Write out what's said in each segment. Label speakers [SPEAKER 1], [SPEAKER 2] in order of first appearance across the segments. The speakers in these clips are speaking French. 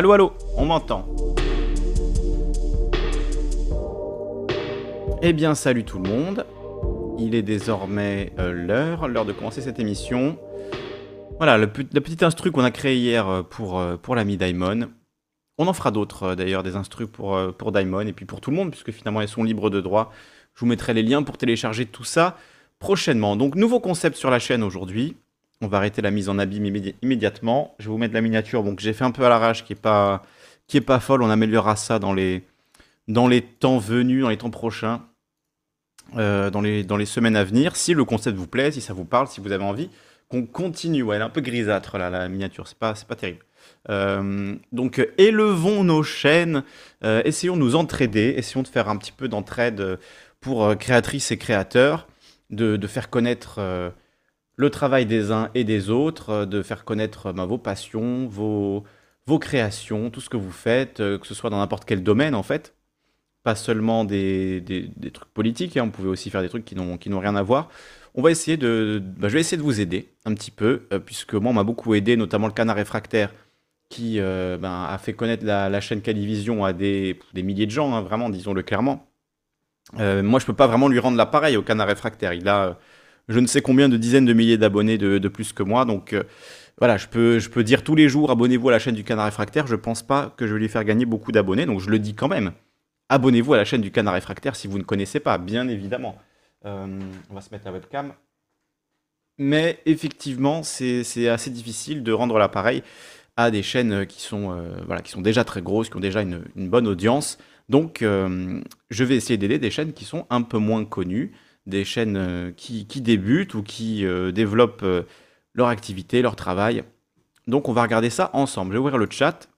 [SPEAKER 1] Allô, allô, on m'entend. Eh bien, salut tout le monde. Il est désormais euh, l'heure, l'heure de commencer cette émission. Voilà, le, la petite instru qu'on a créé hier euh, pour, euh, pour l'ami Daimon. On en fera d'autres d'ailleurs, des instrus pour, pour Daimon et puis pour tout le monde, puisque finalement elles sont libres de droit. Je vous mettrai les liens pour télécharger tout ça prochainement. Donc, nouveau concept sur la chaîne aujourd'hui. On va arrêter la mise en abîme immédiatement. Je vais vous mettre la miniature donc j'ai fait un peu à l'arrache qui pas qui est pas folle. On améliorera ça dans les temps venus, dans les temps prochains. Euh, dans, les, semaines à venir, si le concept vous plaît, si ça vous parle, si vous avez envie, qu'on continue. Elle est un peu grisâtre, la miniature, c'est pas, pas terrible. Euh, donc, élevons nos chaînes, euh, essayons de nous entraider, essayons de faire un petit peu d'entraide pour créatrices et créateurs, de faire connaître le travail des uns et des autres, de faire connaître bah, vos passions, vos, vos créations, tout ce que vous faites, que ce soit dans n'importe quel domaine en fait pas seulement des, des, trucs politiques, hein, on pouvait aussi faire des trucs qui n'ont rien à voir. On va essayer de, bah, je vais essayer de vous aider un petit peu, euh, puisque moi, on m'a beaucoup aidé, notamment le canard réfractaire, qui euh, ben, a fait connaître la, chaîne Calivision à des, des milliers de gens, hein, vraiment, disons-le clairement. Euh, moi, je peux pas vraiment lui rendre l'appareil au canard réfractaire. Il a je ne sais combien de dizaines de milliers d'abonnés de, plus que moi, donc voilà, je peux, je peux dire tous les jours, abonnez-vous à la chaîne du canard réfractaire. Je pense pas que je vais lui faire gagner beaucoup d'abonnés, donc je le dis quand même abonnez-vous à la chaîne du Canard Réfractaire si vous ne connaissez pas, bien évidemment. Euh, on va se mettre la webcam. Mais effectivement, c'est assez difficile de rendre l'appareil à des chaînes qui sont, euh, déjà très grosses, qui ont déjà une, bonne audience. Donc, euh, je vais essayer d'aider des chaînes qui sont un peu moins connues, des chaînes qui, qui, débutent ou qui développent leur activité, leur travail. Donc, on va regarder ça ensemble. Je vais ouvrir le chat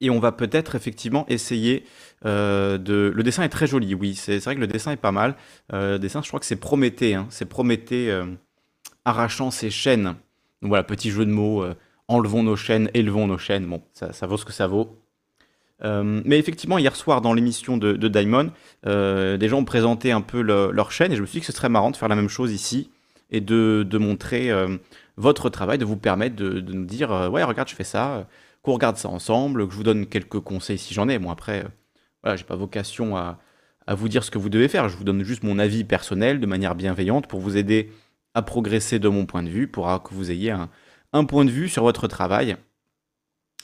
[SPEAKER 1] et on va peut-être effectivement essayer euh, de... Le dessin est très joli, oui, c'est vrai que le dessin est pas mal. Euh, le dessin, je crois que c'est Prométhée, hein. c'est Prométhée euh, arrachant ses chaînes. Donc voilà, petit jeu de mots, enlevons nos chaînes, élevons nos chaînes, bon, ça, vaut ce que ça vaut. Mais effectivement, hier soir, dans l'émission de, Daimon, des gens ont présenté un peu leur chaîne, et je me suis dit que ce serait marrant de faire la même chose ici, et de, montrer votre travail, de vous permettre de, nous dire, ouais, regarde, je fais ça, qu'on regarde ça ensemble, que je vous donne quelques conseils si j'en ai. Bon, après, euh, voilà, j'ai pas vocation à, vous dire ce que vous devez faire. Je vous donne juste mon avis personnel de manière bienveillante pour vous aider à progresser de mon point de vue, pour que vous ayez un, point de vue sur votre travail.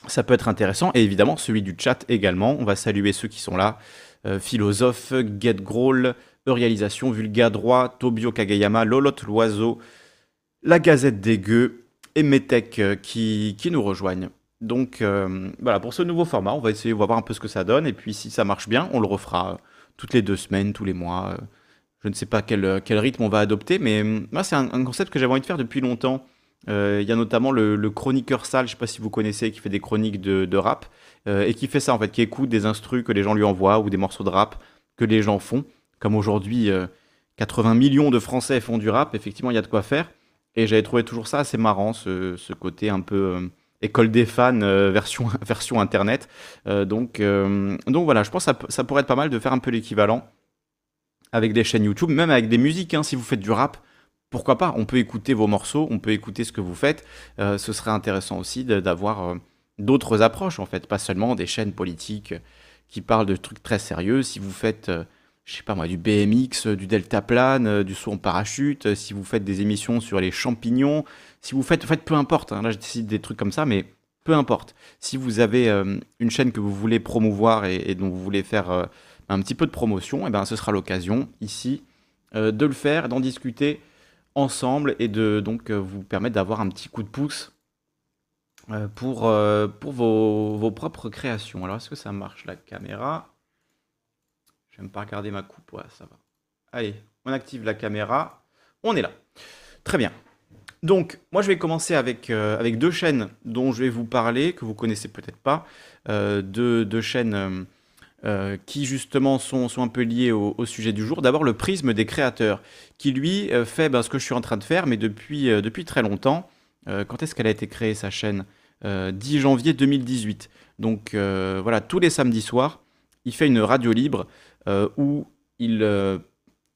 [SPEAKER 1] Ça peut être intéressant, et évidemment celui du chat également. On va saluer ceux qui sont là. Euh, philosophe, Get Growl, Réalisation, Vulga Droit, Tobio Kagayama, Lolot Loiseau, La Gazette des Gueux et Metech euh, qui, qui nous rejoignent. Donc euh, voilà, pour ce nouveau format, on va essayer, on va voir un peu ce que ça donne, et puis si ça marche bien, on le refera euh, toutes les deux semaines, tous les mois. Je ne sais pas quel, rythme on va adopter, mais moi c'est un, concept que j'avais envie de faire depuis longtemps. Il y a notamment le, chroniqueur sale, je ne sais pas si vous connaissez, qui fait des chroniques de, rap, et qui fait ça en fait, qui écoute des instrus que les gens lui envoient, ou des morceaux de rap que les gens font. Comme aujourd'hui, 80 millions de Français font du rap, effectivement il y a de quoi faire. Et j'avais trouvé toujours ça assez marrant, ce côté un peu école des fans euh, version, version internet. Euh, donc, euh, donc voilà, je pense que ça, pourrait être pas mal de faire un peu l'équivalent avec des chaînes YouTube, même avec des musiques. Hein, si vous faites du rap, pourquoi pas On peut écouter vos morceaux, on peut écouter ce que vous faites. ce serait intéressant aussi d'avoir d'autres approches, en fait, pas seulement des chaînes politiques qui parlent de trucs très sérieux. Si vous faites je sais pas moi, du BMX, du deltaplane, du saut en parachute, si vous faites des émissions sur les champignons, si vous faites, faites peu importe, hein, là je décide des trucs comme ça, mais peu importe. Si vous avez euh, une chaîne que vous voulez promouvoir et, dont vous voulez faire euh, un petit peu de promotion, eh ben, ce sera l'occasion ici euh, de le faire, d'en discuter ensemble et de donc vous permettre d'avoir un petit coup de pouce pour, pour vos, vos, propres créations. Alors est-ce que ça marche la caméra? Vais pas regarder ma coupe, ouais ça va. Allez, on active la caméra, on est là. Très bien. Donc, moi, je vais commencer avec, euh, deux chaînes dont je vais vous parler, que vous connaissez peut-être pas. Euh, deux, chaînes euh, qui, justement, sont, sont, un peu liées au, sujet du jour. D'abord, le prisme des créateurs, qui, lui, fait ben, ce que je suis en train de faire, mais depuis, depuis très longtemps. quand est-ce qu'elle a été créée, sa chaîne? 10 janvier 2018. Donc, voilà, tous les samedis soirs, il fait une radio libre où il,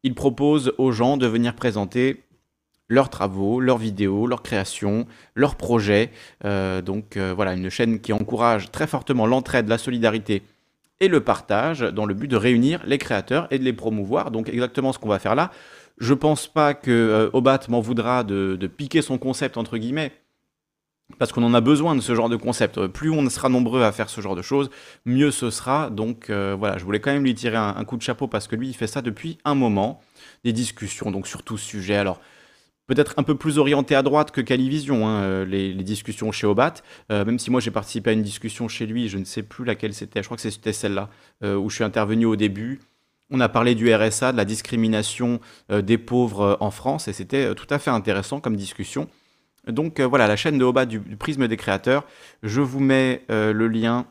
[SPEAKER 1] il propose aux gens de venir présenter leurs travaux, leurs vidéos, leurs créations, leurs projets. donc voilà, une chaîne qui encourage très fortement l'entraide, la solidarité et le partage dans le but de réunir les créateurs et de les promouvoir. Donc exactement ce qu'on va faire là. Je pense pas que euh, Obat m'en voudra de, piquer son concept entre guillemets. Parce qu'on en a besoin de ce genre de concept. Plus on sera nombreux à faire ce genre de choses, mieux ce sera. Donc euh, voilà, je voulais quand même lui tirer un, coup de chapeau parce que lui, il fait ça depuis un moment. Des discussions, donc sur tout ce sujet. Alors, peut-être un peu plus orienté à droite que Calivision, hein, euh, les, discussions chez Obat. Euh, même si moi j'ai participé à une discussion chez lui, je ne sais plus laquelle c'était, je crois que c'était celle-là, euh, où je suis intervenu au début. On a parlé du RSA, de la discrimination des pauvres en France, et c'était tout à fait intéressant comme discussion. Donc voilà, la chaîne de Obat du, prisme des créateurs, je vous mets le lien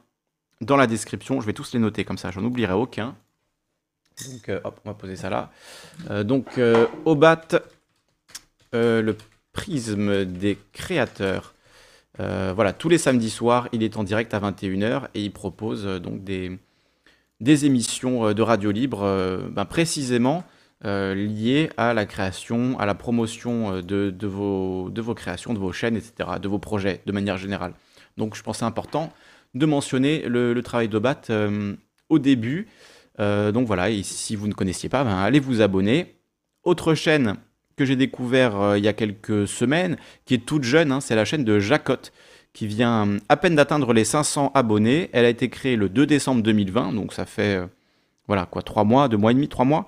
[SPEAKER 1] dans la description, je vais tous les noter comme ça, j'en oublierai aucun. Donc hop, on va poser ça là. donc Obat euh, le prisme des créateurs. Euh, voilà, tous les samedis soirs, il est en direct à 21h et il propose euh, donc des, des émissions de radio libre ben, précisément liées à la création, à la promotion de, de, vos, de vos créations, de vos chaînes, etc., de vos projets de manière générale. Donc je pense c'est important de mentionner le, travail de BAT au début. donc voilà, et si vous ne connaissiez pas, ben, allez vous abonner. Autre chaîne que j'ai découvert euh, il y a quelques semaines, qui est toute jeune, hein, c'est la chaîne de Jacotte, qui vient euh, à peine d'atteindre les 500 abonnés. Elle a été créée le 2 décembre 2020, donc ça fait, euh, voilà, quoi, 3 mois, 2 mois et demi, 3 mois.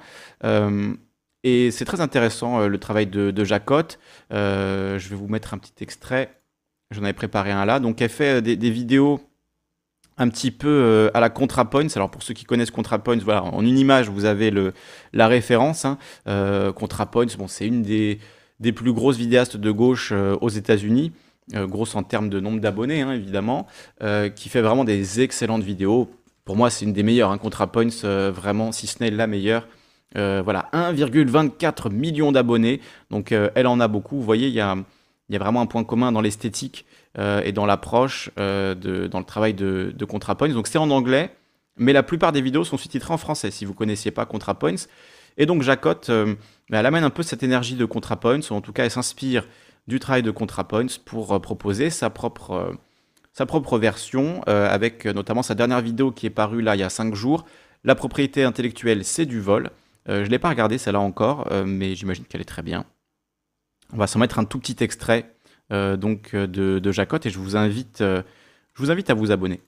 [SPEAKER 1] et c'est très intéressant le travail de, de Jacotte. je vais vous mettre un petit extrait. J'en avais préparé un là. Donc elle fait des vidéos un petit peu euh, à la ContraPoints. Alors pour ceux qui connaissent ContraPoints, voilà, en une image, vous avez le, la référence. Hein. Euh, ContraPoints, bon, c'est une des, des plus grosses vidéastes de gauche euh, aux États-Unis. grosse en termes de nombre d'abonnés, hein, évidemment, qui fait vraiment des excellentes vidéos. Pour moi, c'est une des meilleures, hein, ContraPoints, vraiment, si ce n'est la meilleure. voilà, 1,24 million d'abonnés. Donc, elle en a beaucoup. Vous voyez, il y a, y a vraiment un point commun dans l'esthétique euh, et dans l'approche, euh, dans le travail de, ContraPoints. Donc c'est en anglais, mais la plupart des vidéos sont sous-titrées en français si vous ne connaissiez pas ContraPoints. Et donc Jacotte, euh, elle amène un peu cette énergie de ContraPoints, ou en tout cas elle s'inspire du travail de ContraPoints pour proposer sa propre, sa propre version, avec notamment sa dernière vidéo qui est parue là il y a 5 jours. La propriété intellectuelle, c'est du vol. je ne l'ai pas regardé celle-là encore, mais j'imagine qu'elle est très bien. On va s'en mettre un tout petit extrait euh, donc euh, de, de, Jacotte et je vous invite, euh, je vous invite à vous abonner.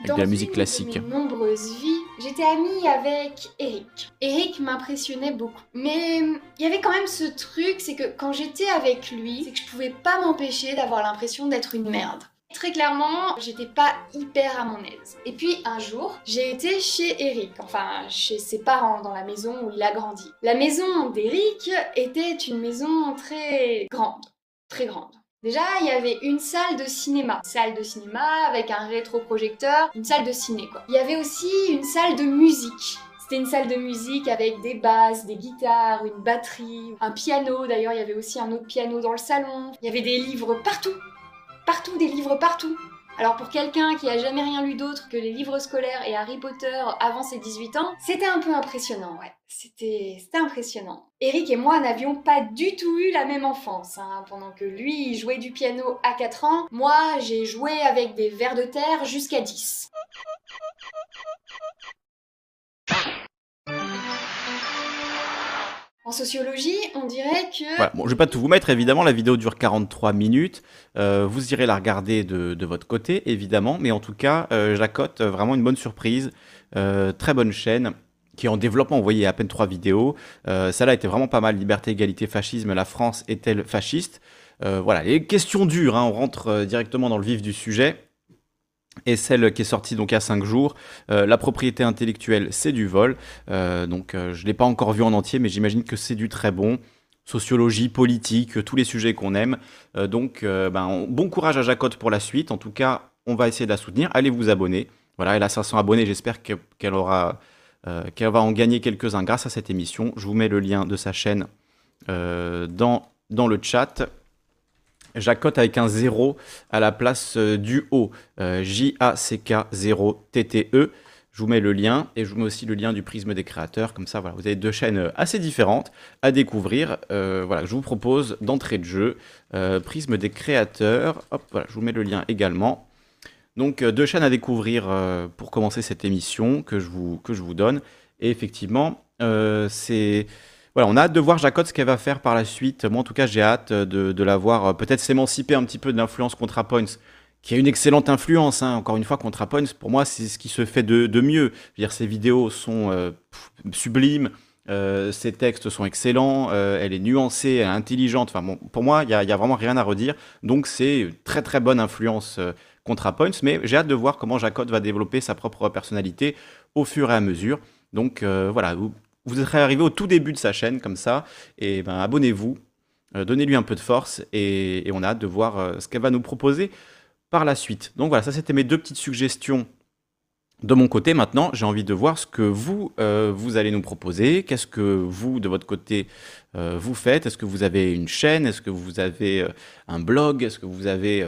[SPEAKER 2] Avec de la musique classique. Dans mes nombreuses vies, j'étais amie avec Eric. Eric m'impressionnait beaucoup. Mais il y avait quand même ce truc, c'est que quand j'étais avec lui, c'est que je pouvais pas m'empêcher d'avoir l'impression d'être une merde. Très clairement, j'étais pas hyper à mon aise. Et puis un jour, j'ai été chez Eric, enfin chez ses parents dans la maison où il a grandi. La maison d'Eric était une maison très grande, très grande. Déjà, il y avait une salle de cinéma. Salle de cinéma avec un rétroprojecteur, une salle de ciné quoi. Il y avait aussi une salle de musique. C'était une salle de musique avec des basses, des guitares, une batterie, un piano. D'ailleurs, il y avait aussi un autre piano dans le salon. Il y avait des livres partout partout, des livres partout. Alors pour quelqu'un qui a jamais rien lu d'autre que les livres scolaires et Harry Potter avant ses 18 ans, c'était un peu impressionnant, ouais. C'était impressionnant. Eric et moi n'avions pas du tout eu la même enfance. Hein. Pendant que lui jouait du piano à 4 ans, moi j'ai joué avec des vers de terre jusqu'à 10. En sociologie, on dirait que...
[SPEAKER 1] Bon, je vais pas tout vous mettre, évidemment, la vidéo dure 43 minutes. Euh, vous irez la regarder de, votre côté, évidemment. Mais en tout cas, euh, Jacotte, euh, vraiment une bonne surprise. Euh, très bonne chaîne qui est en développement. Vous voyez, à peine trois vidéos. Celle-là était vraiment pas mal. Liberté, égalité, fascisme. La France est-elle fasciste? Voilà, les questions dures. Hein. on rentre directement dans le vif du sujet et celle qui est sortie donc à 5 jours. Euh, la propriété intellectuelle, c'est du vol. Euh, donc euh, je ne l'ai pas encore vu en entier, mais j'imagine que c'est du très bon. Sociologie, politique, tous les sujets qu'on aime. donc ben, bon courage à Jacotte pour la suite. En tout cas, on va essayer de la soutenir. Allez vous abonner. Voilà, elle a 500 abonnés. J'espère qu'elle va en gagner quelques-uns grâce à cette émission. Je vous mets le lien de sa chaîne dans le chat. Jacotte avec un 0 à la place euh, du O. Euh, J-A-C-K 0 T-T-E. Je vous mets le lien et je vous mets aussi le lien du prisme des créateurs. Comme ça, voilà, vous avez deux chaînes assez différentes à découvrir. Euh, voilà, je vous propose d'entrée de jeu euh, prisme des créateurs. Hop, voilà, je vous mets le lien également. Donc deux chaînes à découvrir pour commencer cette émission que je vous donne. Et effectivement, c'est voilà, on a hâte de voir Jacotte ce qu'elle va faire par la suite. Moi, en tout cas, j'ai hâte de, de la voir peut-être s'émanciper un petit peu de l'influence ContraPoints qui a une excellente influence. Hein. Encore une fois, ContraPoints, pour moi, c'est ce qui se fait de, mieux. Dire, ses vidéos sont euh, sublimes, euh, ses textes sont excellents, euh, elle est nuancée, elle est intelligente. Enfin, pour moi, il n'y a, vraiment rien à redire. Donc, c'est une très très bonne influence ContraPoints. Mais j'ai hâte de voir comment Jacob va développer sa propre personnalité au fur et à mesure. Donc, voilà, vous serez arrivé au tout début de sa chaîne, comme ça. Et ben, abonnez-vous, donnez-lui un peu de force et, on a hâte de voir ce qu'elle va nous proposer par la suite. Donc voilà, ça c'était mes deux petites suggestions de mon côté. Maintenant, j'ai envie de voir ce que vous, euh, vous allez nous proposer. Qu'est-ce que vous, de votre côté, euh, vous faites? Est-ce que vous avez une chaîne? Est-ce que vous avez euh, un blog? Est-ce que vous avez...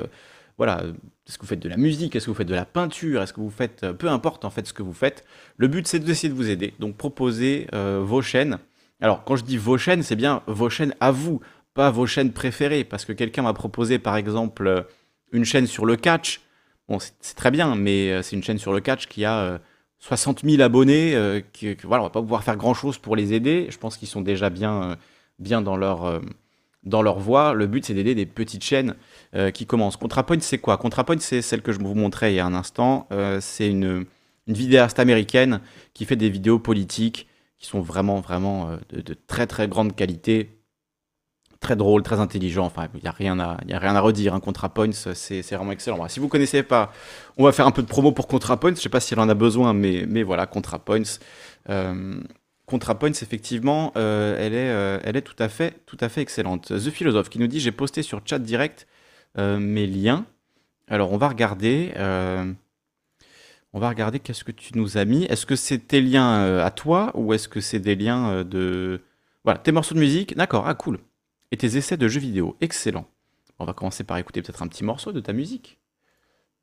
[SPEAKER 1] voilà, est-ce que vous faites de la musique Est-ce que vous faites de la peinture Est-ce que vous faites... peu importe en fait ce que vous faites. Le but, c'est d'essayer de vous aider. Donc, proposez vos chaînes. Alors, quand je dis vos chaînes, c'est bien vos chaînes à vous, pas vos chaînes préférées. Parce que quelqu'un m'a proposé, par exemple une chaîne sur le catch, bon, c'est très bien, mais euh, c'est une chaîne sur le catch qui a 60 euh, 000 abonnés, euh, qui, voilà, on va pas pouvoir faire grand-chose pour les aider. Je pense qu'ils sont déjà bien dans leur dans leur voie. Le but, c'est d'aider des petites chaînes qui commencent. ContraPoint, c'est quoi? ContraPoint, c'est celle que je vous montrais il y a un instant. c'est une, une, vidéaste américaine qui fait des vidéos politiques qui sont vraiment, vraiment de, de, très, très grande qualité très drôle, très intelligent. Enfin, il n'y a, rien à, a rien à redire. Un ContraPoints, c'est vraiment excellent. si vous ne connaissez pas, on va faire un peu de promo pour ContraPoints. Je ne sais pas s'il en a besoin, mais, mais voilà, ContraPoints. Euh, ContraPoints, effectivement, euh, elle, est, euh, elle est tout à, fait, tout à fait excellente. The Philosophe qui nous dit J'ai posté sur chat direct mes liens. Alors, on va regarder. on va regarder qu'est-ce que tu nous as mis. Est-ce que c'est tes liens à toi ou est-ce que c'est des liens de. Voilà, tes morceaux de musique? D'accord, ah cool et tes essais de jeux vidéo. Excellent. On va commencer par écouter peut-être un petit morceau de ta musique.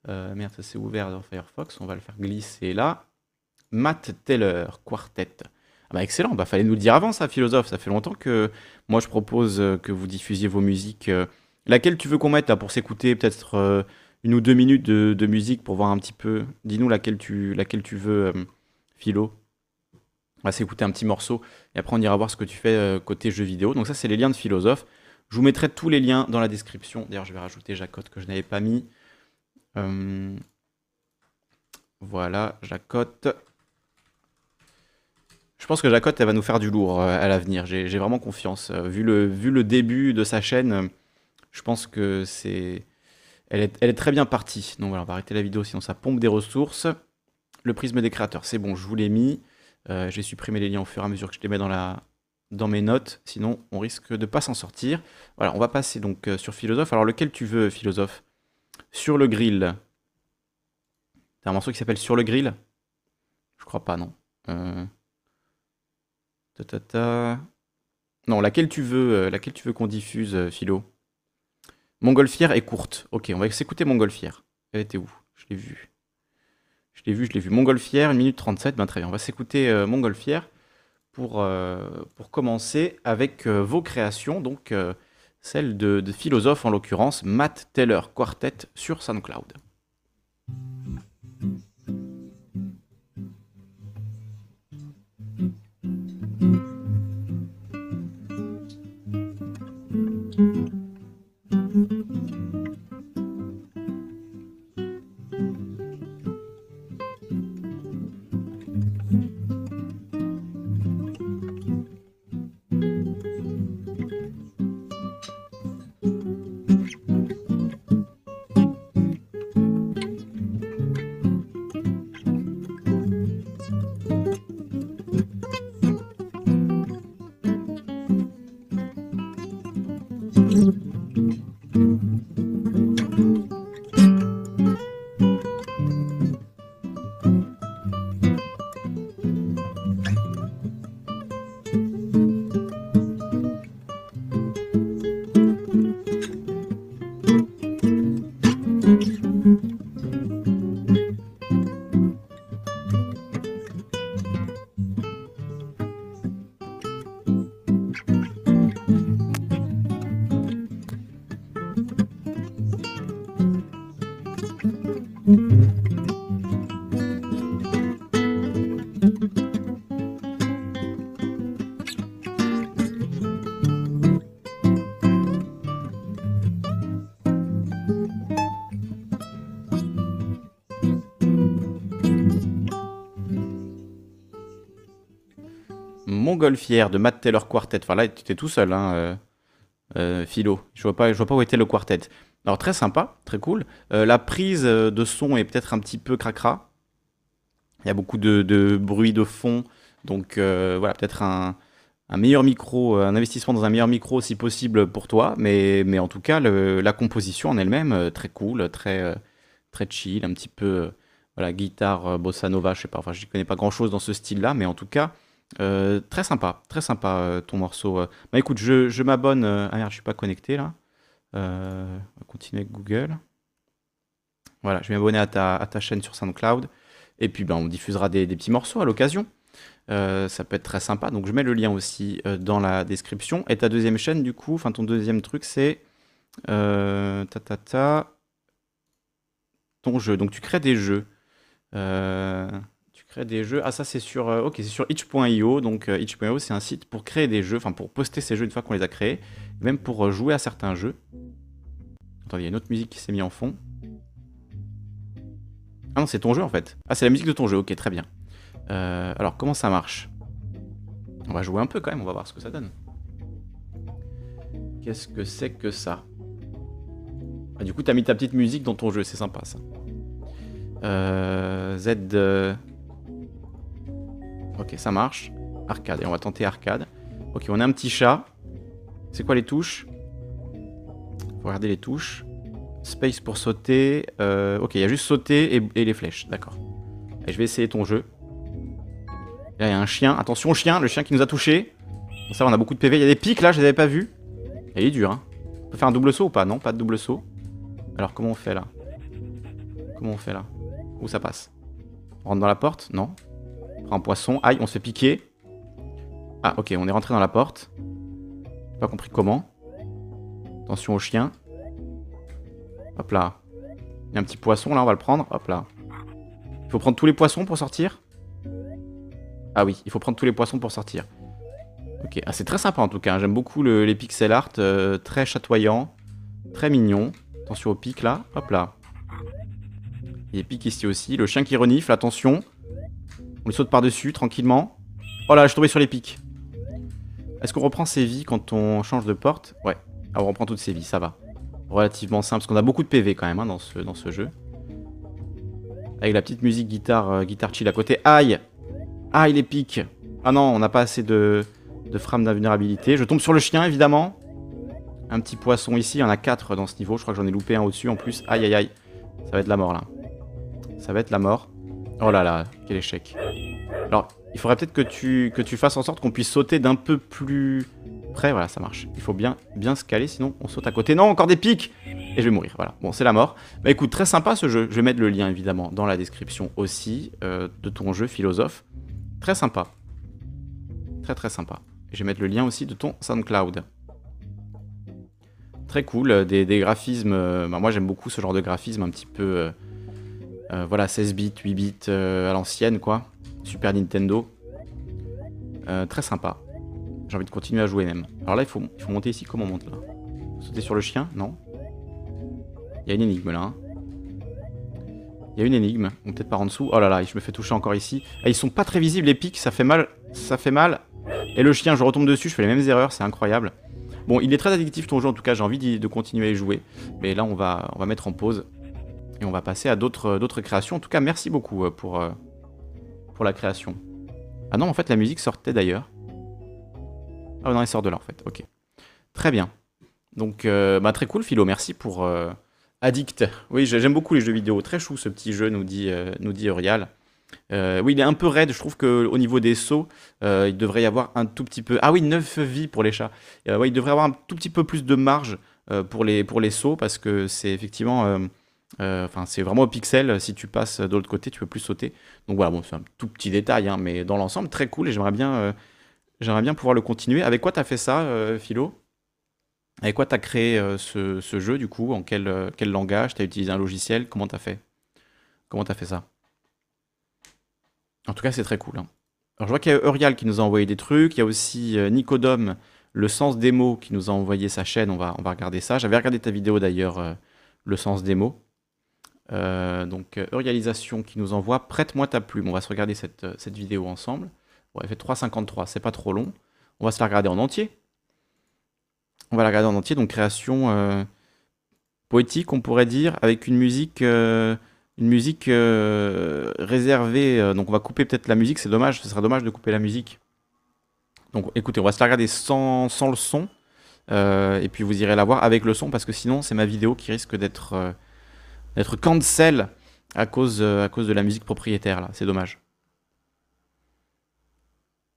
[SPEAKER 1] Euh, merde, ça s'est ouvert dans Firefox. On va le faire glisser là. Matt Taylor, Quartet. Ah bah excellent, bah fallait nous le dire avant ça, philosophe. Ça fait longtemps que moi je propose euh, que vous diffusiez vos musiques. Euh. Laquelle tu veux qu'on mette pour s'écouter peut-être une ou deux minutes de, musique pour voir un petit peu. Dis-nous laquelle tu, veux, Philo. On va s'écouter un petit morceau et après on ira voir ce que tu fais euh, côté jeux vidéo. Donc ça c'est les liens de philosophe. Je vous mettrai tous les liens dans la description. D'ailleurs je vais rajouter Jacotte que je n'avais pas mis. Euh, voilà, Jacotte. Je pense que Jacotte, elle va nous faire du lourd euh, à l'avenir. J'ai vraiment confiance. vu, le, vu le début de sa chaîne, je pense que c'est... Elle est, très bien partie. Donc voilà, on va arrêter la vidéo, sinon ça pompe des ressources. Le prisme des créateurs, c'est bon, je vous l'ai mis. Euh, j'ai supprimé les liens au fur et à mesure que je les mets dans, la, mes notes, sinon on risque de pas s'en sortir. Voilà, on va passer donc euh, sur philosophe. Alors lequel tu veux, philosophe? Sur le grill. T'as un morceau qui s'appelle Sur le grill? Je crois pas, non. Euh... Non, laquelle tu veux, euh, laquelle tu veux qu'on diffuse, Philo? Montgolfière est courte. Ok, on va s'écouter Montgolfière. Elle était où? Je l'ai vue. Je l'ai vu, je l'ai vu. Montgolfière, 1 minute 37. Ben, très bien, on va s'écouter euh, Montgolfière pour, euh, pour commencer avec euh, vos créations, donc celle de philosophe en l'occurrence, Matt Taylor Quartet sur SoundCloud. Montgolfière de Matt Taylor Quartet. Enfin là, tu étais tout seul, hein, Philo. Je vois pas, je vois pas où était le quartet. Alors très sympa, très cool. la prise de son est peut-être un petit peu cracra. Il y a beaucoup de, bruit de fond. Donc voilà, peut-être un, meilleur micro, euh, un investissement dans un meilleur micro si possible pour toi, mais, mais en tout cas, la composition en elle-même, euh, très cool, très, euh, très chill, un petit peu, voilà, guitare, bossa nova, je sais pas, enfin, je connais pas grand-chose dans ce style-là, mais en tout cas, très sympa, très sympa ton morceau. Bah écoute, je, je m'abonne, ah merde, je suis pas connecté là, on va continuer avec Google. Voilà, je vais m'abonner à ta, à ta chaîne sur SoundCloud, et puis ben, on diffusera des petits morceaux à l'occasion. Euh, ça peut être très sympa. Donc je mets le lien aussi euh, dans la description. Et ta deuxième chaîne, du coup, enfin ton deuxième truc, c'est euh, ta, ta, ta, ton jeu. Donc tu crées des jeux. Tu crées des jeux. Ah ça c'est sur, ok, c'est sur itch.io. Donc itch.io c'est un site pour créer des jeux, enfin pour poster ces jeux une fois qu'on les a créés, même pour jouer à certains jeux. Attendez, il y a une autre musique qui s'est mise en fond. Ah non, c'est ton jeu en fait. Ah, c'est la musique de ton jeu, ok, très bien. Euh, alors, comment ça marche? On va jouer un peu quand même, on va voir ce que ça donne. Qu'est-ce que c'est que ça? Ah, Du coup, t'as mis ta petite musique dans ton jeu, c'est sympa ça. Euh, Z... Euh, ok, ça marche. Arcade, et on va tenter arcade. Ok, on a un petit chat. C'est quoi les touches? Faut regarder les touches. Space pour sauter. ok, il y a juste sauter et, les flèches, d'accord. Je vais essayer ton jeu. Là, il y a un chien. Attention chien, le chien qui nous a touché. ça, on a beaucoup de PV. Il y a des pics là, je les avais pas vus. Et il est dur, hein. On peut faire un double saut ou pas? Non, pas de double saut. Alors, comment on fait là? Comment on fait là? Où ça passe? On rentre dans la porte? Non. On prend un poisson. Aïe, on se fait piquer. Ah, ok, on est rentré dans la porte. Pas compris comment. Attention au chien. Hop là. Il y a un petit poisson là, on va le prendre. Hop là. Il faut prendre tous les poissons pour sortir? Ah oui, il faut prendre tous les poissons pour sortir. Ok, ah, c'est très sympa en tout cas. Hein. J'aime beaucoup les pixel art, euh, très chatoyant, très mignon. Attention au pic là, hop là. Il y a pics ici aussi. Le chien qui renifle, attention. On le saute par-dessus tranquillement. Oh là, je suis tombé sur les pics. Est-ce qu'on reprend ses vies quand on change de porte? Ouais. Ah, on reprend toutes ses vies, ça va. Relativement simple, parce qu'on a beaucoup de PV quand même hein, dans, ce, jeu. Avec la petite musique guitare, euh, guitare chill à côté. Aïe il est pique. Ah non, on n'a pas assez de, de frames d'invulnérabilité. Je tombe sur le chien, évidemment. Un petit poisson ici. Il y en a 4 dans ce niveau. Je crois que j'en ai loupé un au-dessus en plus. Aïe, aïe, aïe. Ça va être la mort, là. Ça va être la mort. Oh là là, quel échec. Alors, il faudrait peut-être que tu, que fasses en sorte qu'on puisse sauter d'un peu plus près. Voilà, ça marche. Il faut bien, bien se caler, sinon on saute à côté. Non, encore des pics Et je vais mourir, voilà. Bon, c'est la mort. Bah écoute, très sympa ce jeu. Je vais mettre le lien, évidemment, dans la description aussi euh, de ton jeu, Philosophe. Très sympa. Très très sympa. je vais mettre le lien aussi de ton SoundCloud. Très cool, euh, des, graphismes. Euh, bah, moi j'aime beaucoup ce genre de graphisme un petit peu. Voilà, 16 bits, 8 bits à l'ancienne quoi. Super Nintendo. très sympa. J'ai envie de continuer à jouer même. Alors là, il faut, monter ici. Comment on monte là? Sauter sur le chien? Non? Il y a une énigme là. Hein. Il y a une énigme, ou peut-être par en dessous. Oh là là, je me fais toucher encore ici. Ah, ils sont pas très visibles les pics, ça fait mal. Ça fait mal. Et le chien, je retombe dessus, je fais les mêmes erreurs, c'est incroyable. Bon, il est très addictif ton jeu, en tout cas, j'ai envie de continuer à y jouer. Mais là, on on va mettre en pause. Et on va passer à d'autres créations. En tout cas, merci beaucoup euh, pour, euh, pour la création. Ah non, en fait, la musique sortait d'ailleurs. Ah non, elle sort de là, en fait. Ok. Très bien. Donc, euh, bah, très cool, Philo. Merci pour, Addict. Oui, j'aime beaucoup les jeux vidéo. Très chou ce petit jeu, nous dit, euh, nous dit Urial. Euh, oui, il est un peu raide. Je trouve qu'au niveau des sauts, euh, il devrait y avoir un tout petit peu. Ah oui, 9 vies pour les chats. oui, il devrait y avoir un tout petit peu plus de marge pour, les, pour les sauts parce que c'est effectivement. Enfin, c'est vraiment au pixel. Si tu passes de l'autre côté, tu peux plus sauter. Donc voilà, c'est un tout petit détail, hein, mais dans l'ensemble, très cool et j'aimerais bien, j'aimerais bien pouvoir le continuer. Avec quoi tu as fait ça, Philo? Avec quoi tu as créé euh, ce, jeu du coup? En quel, euh, quel langage? Tu as utilisé un logiciel? Comment tu as fait? Comment tu as fait ça? En tout cas, c'est très cool. Hein. Alors, je vois qu'il y a Urial qui nous a envoyé des trucs. Il y a aussi euh, Nicodome, le sens des mots, qui nous a envoyé sa chaîne. On va, on va regarder ça. J'avais regardé ta vidéo d'ailleurs, le sens des mots. Donc, Urialisation qui nous envoie Prête-moi ta plume. On va se regarder cette, cette vidéo ensemble. Ouais, elle fait 3,53, c'est pas trop long. On va se la regarder en entier. On va la regarder en entier, donc création euh, poétique, on pourrait dire, avec une musique, euh, une musique euh, réservée. donc on va couper peut-être la musique, c'est dommage, ce serait dommage de couper la musique. Donc écoutez, on va se la regarder sans, sans le son. et puis vous irez la voir avec le son, parce que sinon c'est ma vidéo qui risque d'être d'être cancel à cause, à cause de la musique propriétaire là. C'est dommage.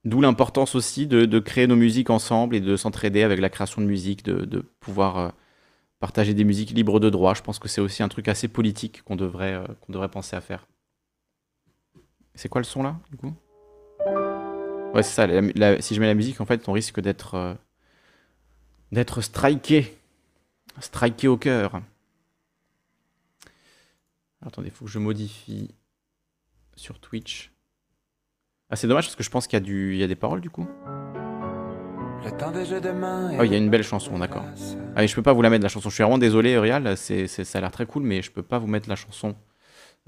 [SPEAKER 1] D'où l'importance aussi de, créer nos musiques ensemble et de s'entraider avec la création de musique, de, pouvoir euh, partager des musiques libres de droit. Je pense que c'est aussi un truc assez politique qu'on devrait, euh, qu'on devrait penser à faire. C'est quoi le son là, du coup? Ouais, c'est ça. si je mets la musique, en fait, on risque d'être euh, d'être striké. Striké au cœur. Attendez, il faut que je modifie sur Twitch. Ah, c'est dommage parce que je pense qu'il y, a du... il y a des paroles du coup. Oh, il y a une belle chanson, d'accord. Allez, je peux pas vous la mettre la chanson. Je suis vraiment désolé, Urial. C'est, ça a l'air très cool, mais je peux pas vous mettre la chanson.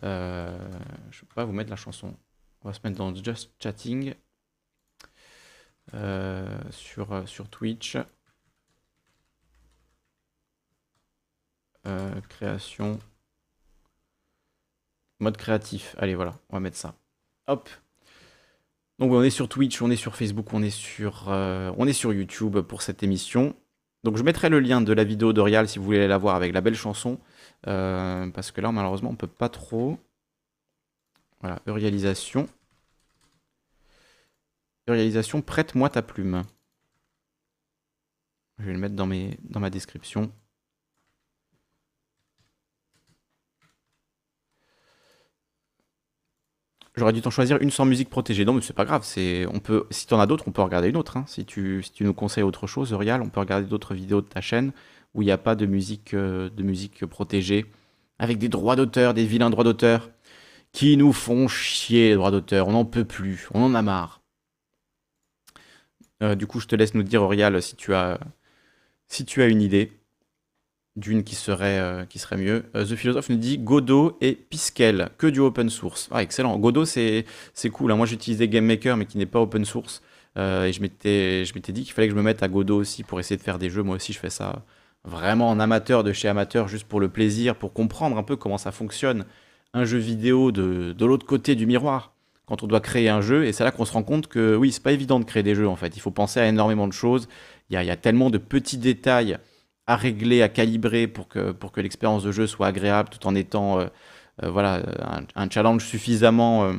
[SPEAKER 1] Euh, je peux pas vous mettre la chanson. On va se mettre dans Just Chatting euh, sur, euh, sur Twitch. création. Mode créatif. Allez, voilà, on va mettre ça. Hop. Donc on est sur Twitch, on est sur Facebook, on est sur, euh, on est sur YouTube pour cette émission. Donc je mettrai le lien de la vidéo d'Orial si vous voulez la voir avec la belle chanson. Euh, parce que là malheureusement on peut pas trop. Voilà, Eurialisation. Eurialisation, prête-moi ta plume. Je vais le mettre dans ma description. J'aurais dû t'en choisir une sans musique protégée. Non, mais c'est pas grave. C'est, on peut, si t'en as d'autres, on peut regarder une autre. Hein. Si, tu, nous conseilles autre chose, Rial, on peut regarder d'autres vidéos de ta chaîne où il n'y a pas de musique, euh, de musique protégée, avec des droits d'auteur, des vilains droits d'auteur, qui nous font chier les droits d'auteur. On n'en peut plus. On en a marre. Euh, du coup, je te laisse nous dire, Rial, si tu as, si tu as une idée d'une qui serait, euh, qui serait mieux. Euh, The Philosophe nous dit Godot et Piskel, que du open source. Ah, excellent. Godot, c'est cool. Hein. Moi, j'utilisais GameMaker, mais qui n'est pas open source. Euh, et je m'étais dit qu'il fallait que je me mette à Godot aussi pour essayer de faire des jeux. Moi aussi, je fais ça vraiment en amateur de chez amateur, juste pour le plaisir, pour comprendre un peu comment ça fonctionne. Un jeu vidéo de, de l'autre côté du miroir, quand on doit créer un jeu. Et c'est là qu'on se rend compte que oui, c'est pas évident de créer des jeux en fait. Il faut penser à énormément de choses. Il y a, il y a tellement de petits détails à régler, à calibrer pour que, pour que l'expérience de jeu soit agréable tout en étant euh, euh, voilà, un, challenge suffisamment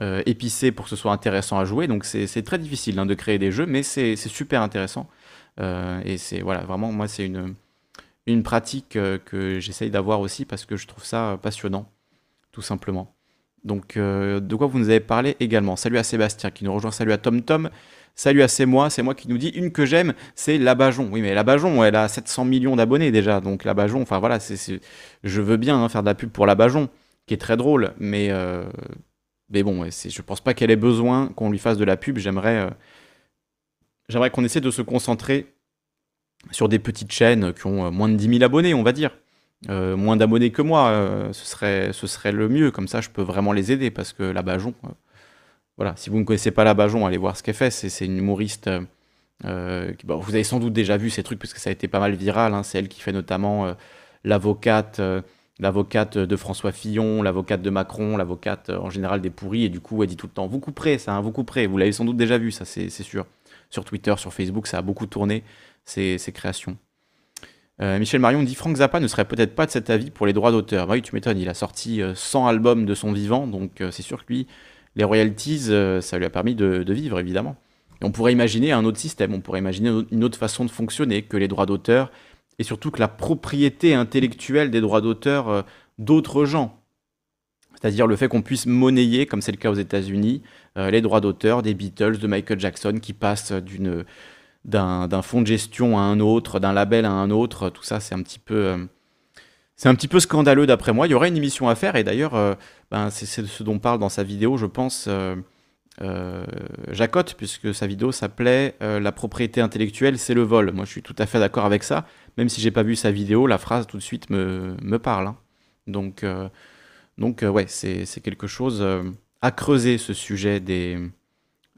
[SPEAKER 1] euh, épicé pour que ce soit intéressant à jouer. Donc c'est très difficile hein, de créer des jeux, mais c'est super intéressant. et c'est voilà, vraiment, moi, c'est une, une pratique que j'essaye d'avoir aussi parce que je trouve ça passionnant, tout simplement. Donc, de quoi vous nous avez parlé également Salut à Sébastien qui nous rejoint, salut à TomTom. Tom. Salut à c'est moi, c'est moi qui nous dit une que j'aime, c'est Labajon. Oui, mais Labajon, elle a 700 millions d'abonnés déjà, donc Labajon, enfin voilà, je veux bien hein, faire de la pub pour Labajon, qui est très drôle, mais, euh, bon, je pense pas qu'elle ait besoin qu'on lui fasse de la pub. J'aimerais, euh, j'aimerais qu'on essaie de se concentrer sur des petites chaînes qui ont euh, moins de 10 000 abonnés, on va dire. moins d'abonnés que moi, ce, serait, ce serait le mieux, comme ça je peux vraiment les aider, parce que Labajon voilà, si vous ne connaissez pas la Bajon, allez voir ce qu'elle fait. C'est une humoriste. Euh, euh, vous avez sans doute déjà vu ces trucs puisque ça a été pas mal viral. Hein. C'est elle qui fait notamment euh, l'avocate, l'avocate de François Fillon, l'avocate de Macron, l'avocate en général des pourris. Et du coup, elle dit tout le temps Vous couperez, ça, hein, vous couperez. Vous l'avez sans doute déjà vu, ça, c'est sûr. Sur Twitter, sur Facebook, ça a beaucoup tourné ces, créations. Michel Marion dit Frank Zappa ne serait peut-être pas de cet avis pour les droits d'auteur. Bah oui, tu m'étonnes, il a sorti 100 albums de son vivant, donc c'est sûr que lui, les royalties, euh, ça lui a permis de, vivre, évidemment. On pourrait imaginer un autre système, on pourrait imaginer une autre façon de fonctionner que les droits d'auteur, et surtout que la propriété intellectuelle des droits d'auteur euh, d'autres gens. C'est-à-dire le fait qu'on puisse monnayer, comme c'est le cas aux États-Unis, euh, les droits d'auteur des Beatles, de Michael Jackson, qui passent d'un fonds de gestion à un autre, d'un label à un autre, tout ça c'est un petit peu c'est un petit peu scandaleux d'après moi. Il y aurait une émission à faire et d'ailleurs, euh, ben, c'est ce dont parle dans sa vidéo, je pense, euh, euh, Jacotte, puisque sa vidéo s'appelait La propriété intellectuelle, c'est le vol. Moi, je suis tout à fait d'accord avec ça. Même si j'ai pas vu sa vidéo, la phrase tout de suite me, parle. Hein. Donc, donc ouais, c'est quelque chose à creuser ce sujet des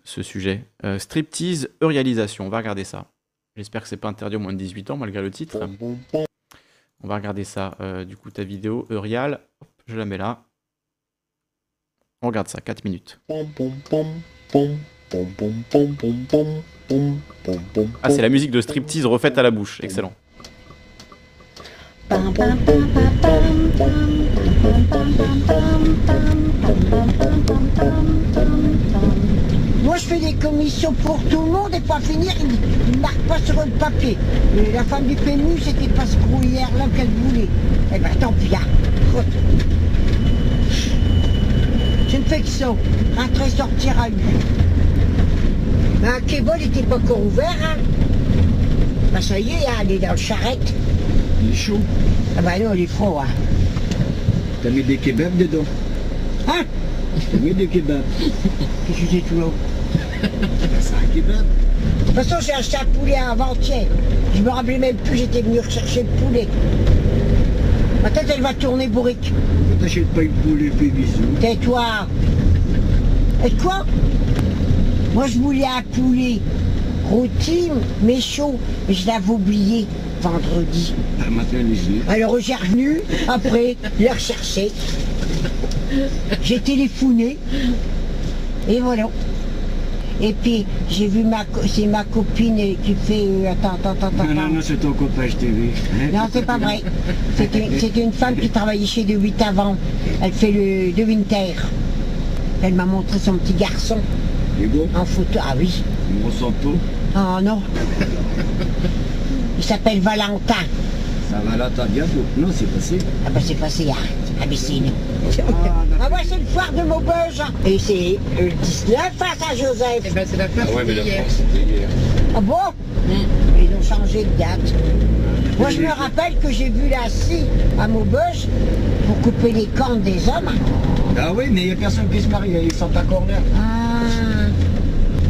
[SPEAKER 1] ce sujet. Striptease, réalisation, on va regarder ça. J'espère que c'est pas interdit au moins de 18 ans malgré le titre. On va regarder ça. Euh, du coup, ta vidéo, Eurial, je la mets là. On regarde ça, 4 minutes. Ah, c'est la musique de striptease refaite à la bouche. Excellent.
[SPEAKER 3] Moi, je fais des commissions pour tout le monde et pas finir, il ne marque pas sur le papier. la femme du PMU, c'était pas ce grouillère-là qu'elle voulait. Eh ben, tant pis, hein. Je ne fais que ça. Rentrer, sortir à lui. Mais un kebab n'était pas encore ouvert, hein. Bah, ça y est, hein, elle est dans le charrette.
[SPEAKER 4] Il est chaud.
[SPEAKER 3] Ah bah non, il est froid, hein.
[SPEAKER 4] T'as mis des kebabs dedans
[SPEAKER 3] Hein?
[SPEAKER 4] T'as mis des kebabs
[SPEAKER 3] Qu'est-ce que c'est tout là
[SPEAKER 4] C'est un kebab.
[SPEAKER 3] De toute façon, j'ai acheté un poulet avant-hier. Je me rappelais même plus, j'étais venu rechercher le poulet. Ma tête, elle va tourner bourrique.
[SPEAKER 4] T'achètes pas une poulet, fais bisous
[SPEAKER 3] Tais-toi. Et quoi? Moi, je voulais un poulet rôti, mais chaud. Mais je l'avais oublié vendredi.
[SPEAKER 4] Matin.
[SPEAKER 3] Alors, j'ai revenu, après, les rechercher. J'ai téléphoné. Et voilà. Et puis, j'ai vu ma, co- c'est ma copine qui fait, euh, attends, attends, attends,
[SPEAKER 4] Non, non,
[SPEAKER 3] attends.
[SPEAKER 4] non, c'est ton copain, je t'ai vu. Hein
[SPEAKER 3] Non, c'est pas vrai. C'est une, c'est une femme qui travaillait chez De 8 avant. Elle fait le De Winter. Elle m'a montré son petit garçon
[SPEAKER 4] Il est beau
[SPEAKER 3] en photo. Ah oui.
[SPEAKER 4] Pas.
[SPEAKER 3] Oh non. Il s'appelle Valentin.
[SPEAKER 4] Ça va t'as bientôt. Non, c'est passé.
[SPEAKER 3] Ah bah c'est passé à Abyssine. Ah bah c'est le foire de Maubeuge. Et c'est le 19 face à Joseph.
[SPEAKER 5] Eh ben, c'est la place
[SPEAKER 4] Ah
[SPEAKER 5] c'était hier.
[SPEAKER 3] Ah bon Ils ont changé de date. Moi je me rappelle que j'ai vu la scie à Maubeuge pour couper les cornes des hommes.
[SPEAKER 4] Ah oui, mais il n'y a personne qui se marie, ils sont à corner.
[SPEAKER 3] Ah.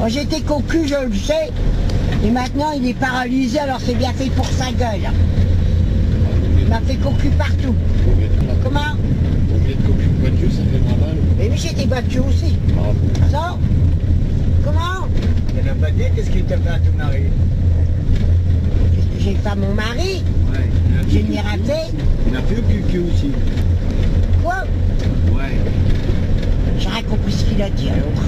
[SPEAKER 3] Oh, J'étais cocu, je le sais. Et maintenant, il est paralysé, alors c'est bien fait pour sa gueule. Il m'a fait cocu partout. Comment
[SPEAKER 4] Combien de voiture, ça fait moins mal
[SPEAKER 3] Mais oui, j'étais battu aussi. Ça Comment
[SPEAKER 4] Elle a pas dit qu'est-ce qui t'a fait à ton mari
[SPEAKER 3] Qu'est-ce que j'ai fait à mon mari
[SPEAKER 4] Ouais.
[SPEAKER 3] J'ai mis raté.
[SPEAKER 4] Il a fait cul aussi.
[SPEAKER 3] Quoi
[SPEAKER 4] Ouais.
[SPEAKER 3] J'ai rien compris ce qu'il a dit alors.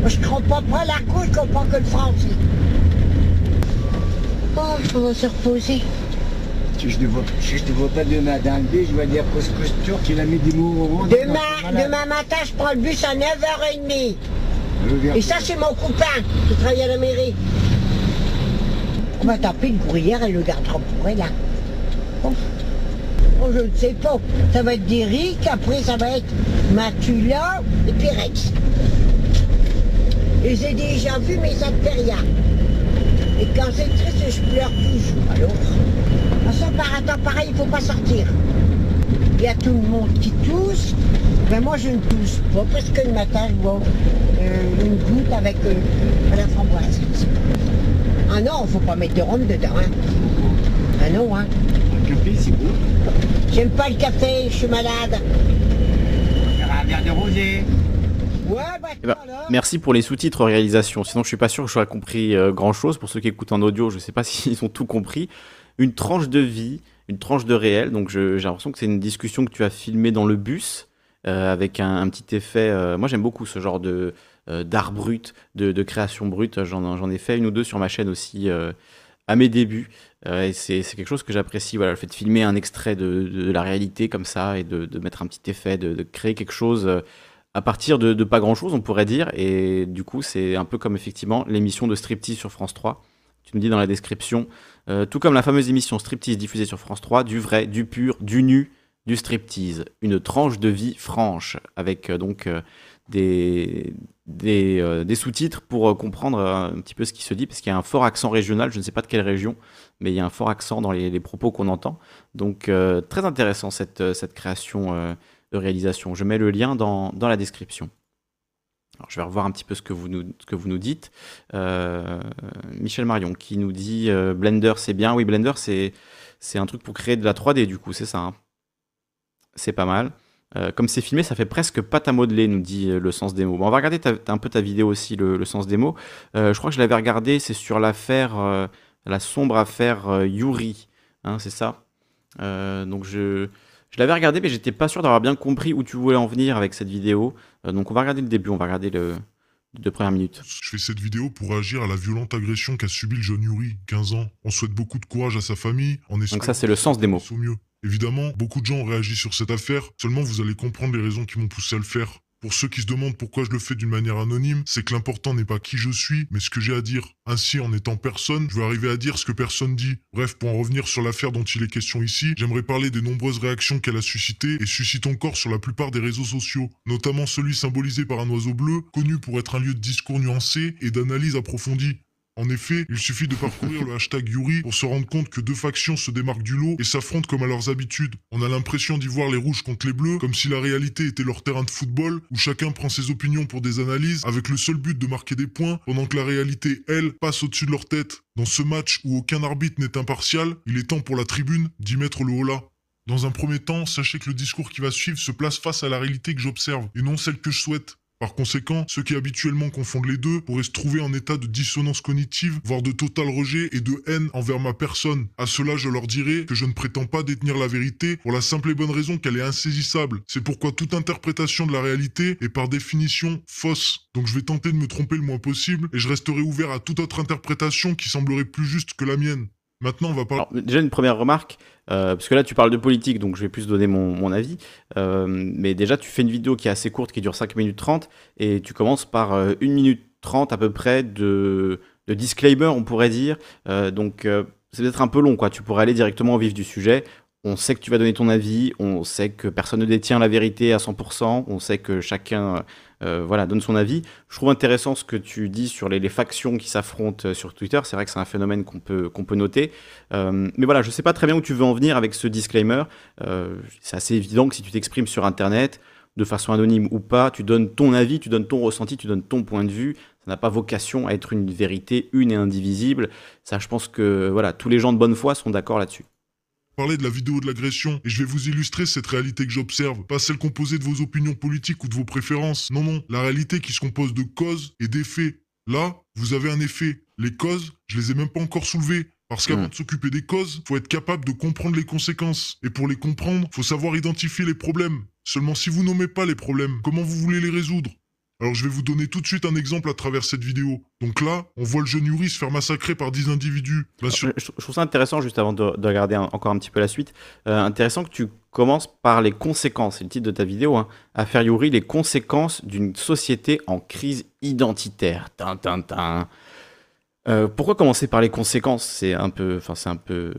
[SPEAKER 3] Moi, je comprends pas la couille, je comprends que le français. Oh, on va se reposer.
[SPEAKER 4] Si je ne vois, si je te vois pas demain dans le B, je vais dire couscous turc, il a mis des mots au rond.
[SPEAKER 3] Demain, demain matin, je prends le bus à 9h30.
[SPEAKER 4] demain.
[SPEAKER 3] Et ça, c'est mon copain qui travaille à la mairie. On va taper une courrière et le gardera pour elle. hein? Bon. Oh, je ne sais pas. Ça va être d'Eric, après ça va être Matula et puis Rex. Je les ai déjà vus, mais ça ne fait rien. Et quand c'est triste, je pleure toujours. Alors, par un temps pareil, il ne faut pas sortir. Il y a tout le monde qui tousse. Mais moi, je ne tousse pas parce que le matin, je bois euh, une goutte avec euh, la framboise. Ah non, faut pas mettre de rhum dedans. Hein. Ah non, hein.
[SPEAKER 4] Un café, c'est beau.
[SPEAKER 3] J'aime pas le café, je suis malade.
[SPEAKER 4] Un verre de rosé.
[SPEAKER 3] Ouais, bah,
[SPEAKER 1] Eh ben. Merci pour les sous-titres réalisation. Sinon, je suis pas sûr que j'aurais compris grand chose. Pour ceux qui écoutent en audio, je sais pas s'ils ont tout compris. Une tranche de vie, une tranche de réel. Donc, j'ai l'impression que c'est une discussion que tu as filmée dans le bus euh, avec un, petit effet. euh, moi, j'aime beaucoup ce genre de euh, d'art brut, de, création brute. J'en ai fait une ou deux sur ma chaîne aussi à mes débuts. Et c'est quelque chose que j'apprécie. Voilà, le fait de filmer un extrait de, la réalité comme ça et de, de mettre un petit effet, de, créer quelque chose. à partir de pas grand chose, on pourrait dire. Et du coup, c'est un peu comme effectivement l'émission de Striptease sur France 3. Tu nous dis dans la description, euh, tout comme la fameuse émission Striptease diffusée sur France 3, du vrai, du pur, du nu, du striptease. Une tranche de vie franche, avec euh, donc euh, des, sous-titres pour comprendre un petit peu ce qui se dit, parce qu'il y a un fort accent régional, je ne sais pas de quelle région, mais il y a un fort accent dans les, propos qu'on entend. Donc très intéressant cette, création de réalisation. Je mets le lien dans la description. Je vais revoir un petit peu ce que vous nous, dites. Euh, Michel Marion qui nous dit euh, Blender c'est bien. Oui, Blender c'est un truc pour créer de la 3D du coup, c'est ça. hein. C'est pas mal. comme c'est filmé, ça fait presque pâte à modeler, nous dit le sens des mots. on va regarder un peu ta vidéo aussi, le, sens des mots. je crois que je l'avais regardé, c'est sur l'affaire, la sombre affaire Yuri, hein, c'est ça Donc je, je l'avais regardé, mais j'étais pas sûr d'avoir bien compris où tu voulais en venir avec cette vidéo. donc on va regarder le début, on va regarder le, deux premières minutes.
[SPEAKER 5] Je fais cette vidéo pour réagir à la violente agression qu'a subi le jeune Yuri, 15 ans. On souhaite beaucoup de courage à sa famille. En
[SPEAKER 1] Donc ça, c'est le sens des mots.
[SPEAKER 5] Mieux. Évidemment, beaucoup de gens ont réagi sur cette affaire, seulement vous allez comprendre les raisons qui m'ont poussé à le faire. Pour ceux qui se demandent pourquoi je le fais d'une manière anonyme, c'est que l'important n'est pas qui je suis, mais ce que j'ai à dire. Ainsi, en étant personne, je vais arriver à dire ce que personne dit. Bref, pour en revenir sur l'affaire dont il est question ici, j'aimerais parler des nombreuses réactions qu'elle a suscitées et suscite encore sur la plupart des réseaux sociaux, notamment celui symbolisé par un oiseau bleu, connu pour être un lieu de discours nuancé et d'analyse approfondie. En effet, il suffit de parcourir le hashtag Yuri pour se rendre compte que deux factions se démarquent du lot et s'affrontent comme à leurs habitudes. On a l'impression d'y voir les rouges contre les bleus, comme si la réalité était leur terrain de football, où chacun prend ses opinions pour des analyses, avec le seul but de marquer des points, pendant que la réalité, elle, passe au-dessus de leur tête. Dans ce match où aucun arbitre n'est impartial, il est temps pour la tribune d'y mettre le haut là. Dans un premier temps, sachez que le discours qui va suivre se place face à la réalité que j'observe, et non celle que je souhaite. Par conséquent, ceux qui habituellement confondent les deux pourraient se trouver en état de dissonance cognitive, voire de total rejet et de haine envers ma personne. À cela, je leur dirai que je ne prétends pas détenir la vérité pour la simple et bonne raison qu'elle est insaisissable. C'est pourquoi toute interprétation de la réalité est par définition fausse. Donc je vais tenter de me tromper le moins possible et je resterai ouvert à toute autre interprétation qui semblerait plus juste que la mienne. Maintenant, on va parler.
[SPEAKER 1] déjà, une première remarque, euh, parce que là, tu parles de politique, donc je vais plus donner mon, avis. Euh, mais déjà, tu fais une vidéo qui est assez courte, qui dure 5 minutes 30, et tu commences par 1 euh, minute 30 à peu près de, de disclaimer, on pourrait dire. donc, c'est peut-être un peu long, quoi. Tu pourrais aller directement au vif du sujet. On sait que tu vas donner ton avis, on sait que personne ne détient la vérité à 100%, on sait que chacun euh, voilà, donne son avis. Je trouve intéressant ce que tu dis sur les, factions qui s'affrontent euh, sur Twitter. C'est vrai que c'est un phénomène qu'on peut, peut noter. Euh, mais voilà, je ne sais pas très bien où tu veux en venir avec ce disclaimer. c'est assez évident que si tu t'exprimes sur Internet, de façon anonyme ou pas, tu donnes ton avis, tu donnes ton ressenti, tu donnes ton point de vue. Ça n'a pas vocation à être une vérité une et indivisible. Ça, je pense que voilà, tous les gens de bonne foi sont d'accord là-dessus
[SPEAKER 5] parler de la vidéo de l'agression et je vais vous illustrer cette réalité que j'observe, pas celle composée de vos opinions politiques ou de vos préférences. Non, non, la réalité qui se compose de causes et d'effets. Là, vous avez un effet. Les causes, je les ai même pas encore soulevées. Parce qu'avant hmm. de s'occuper des causes, faut être capable de comprendre les conséquences. Et pour les comprendre, faut savoir identifier les problèmes. Seulement si vous nommez pas les problèmes, comment vous voulez les résoudre? Alors je vais vous donner tout de suite un exemple à travers cette vidéo. Donc là, on voit le jeune Yuri se faire massacrer par 10 individus.
[SPEAKER 1] Je, trouve ça intéressant, juste avant de, regarder encore un petit peu la suite, euh, intéressant que tu commences par les conséquences, c'est le titre de ta vidéo, hein, à Yuri les conséquences d'une société en crise identitaire. Euh, pourquoi commencer par les conséquences? C'est un peu, un peu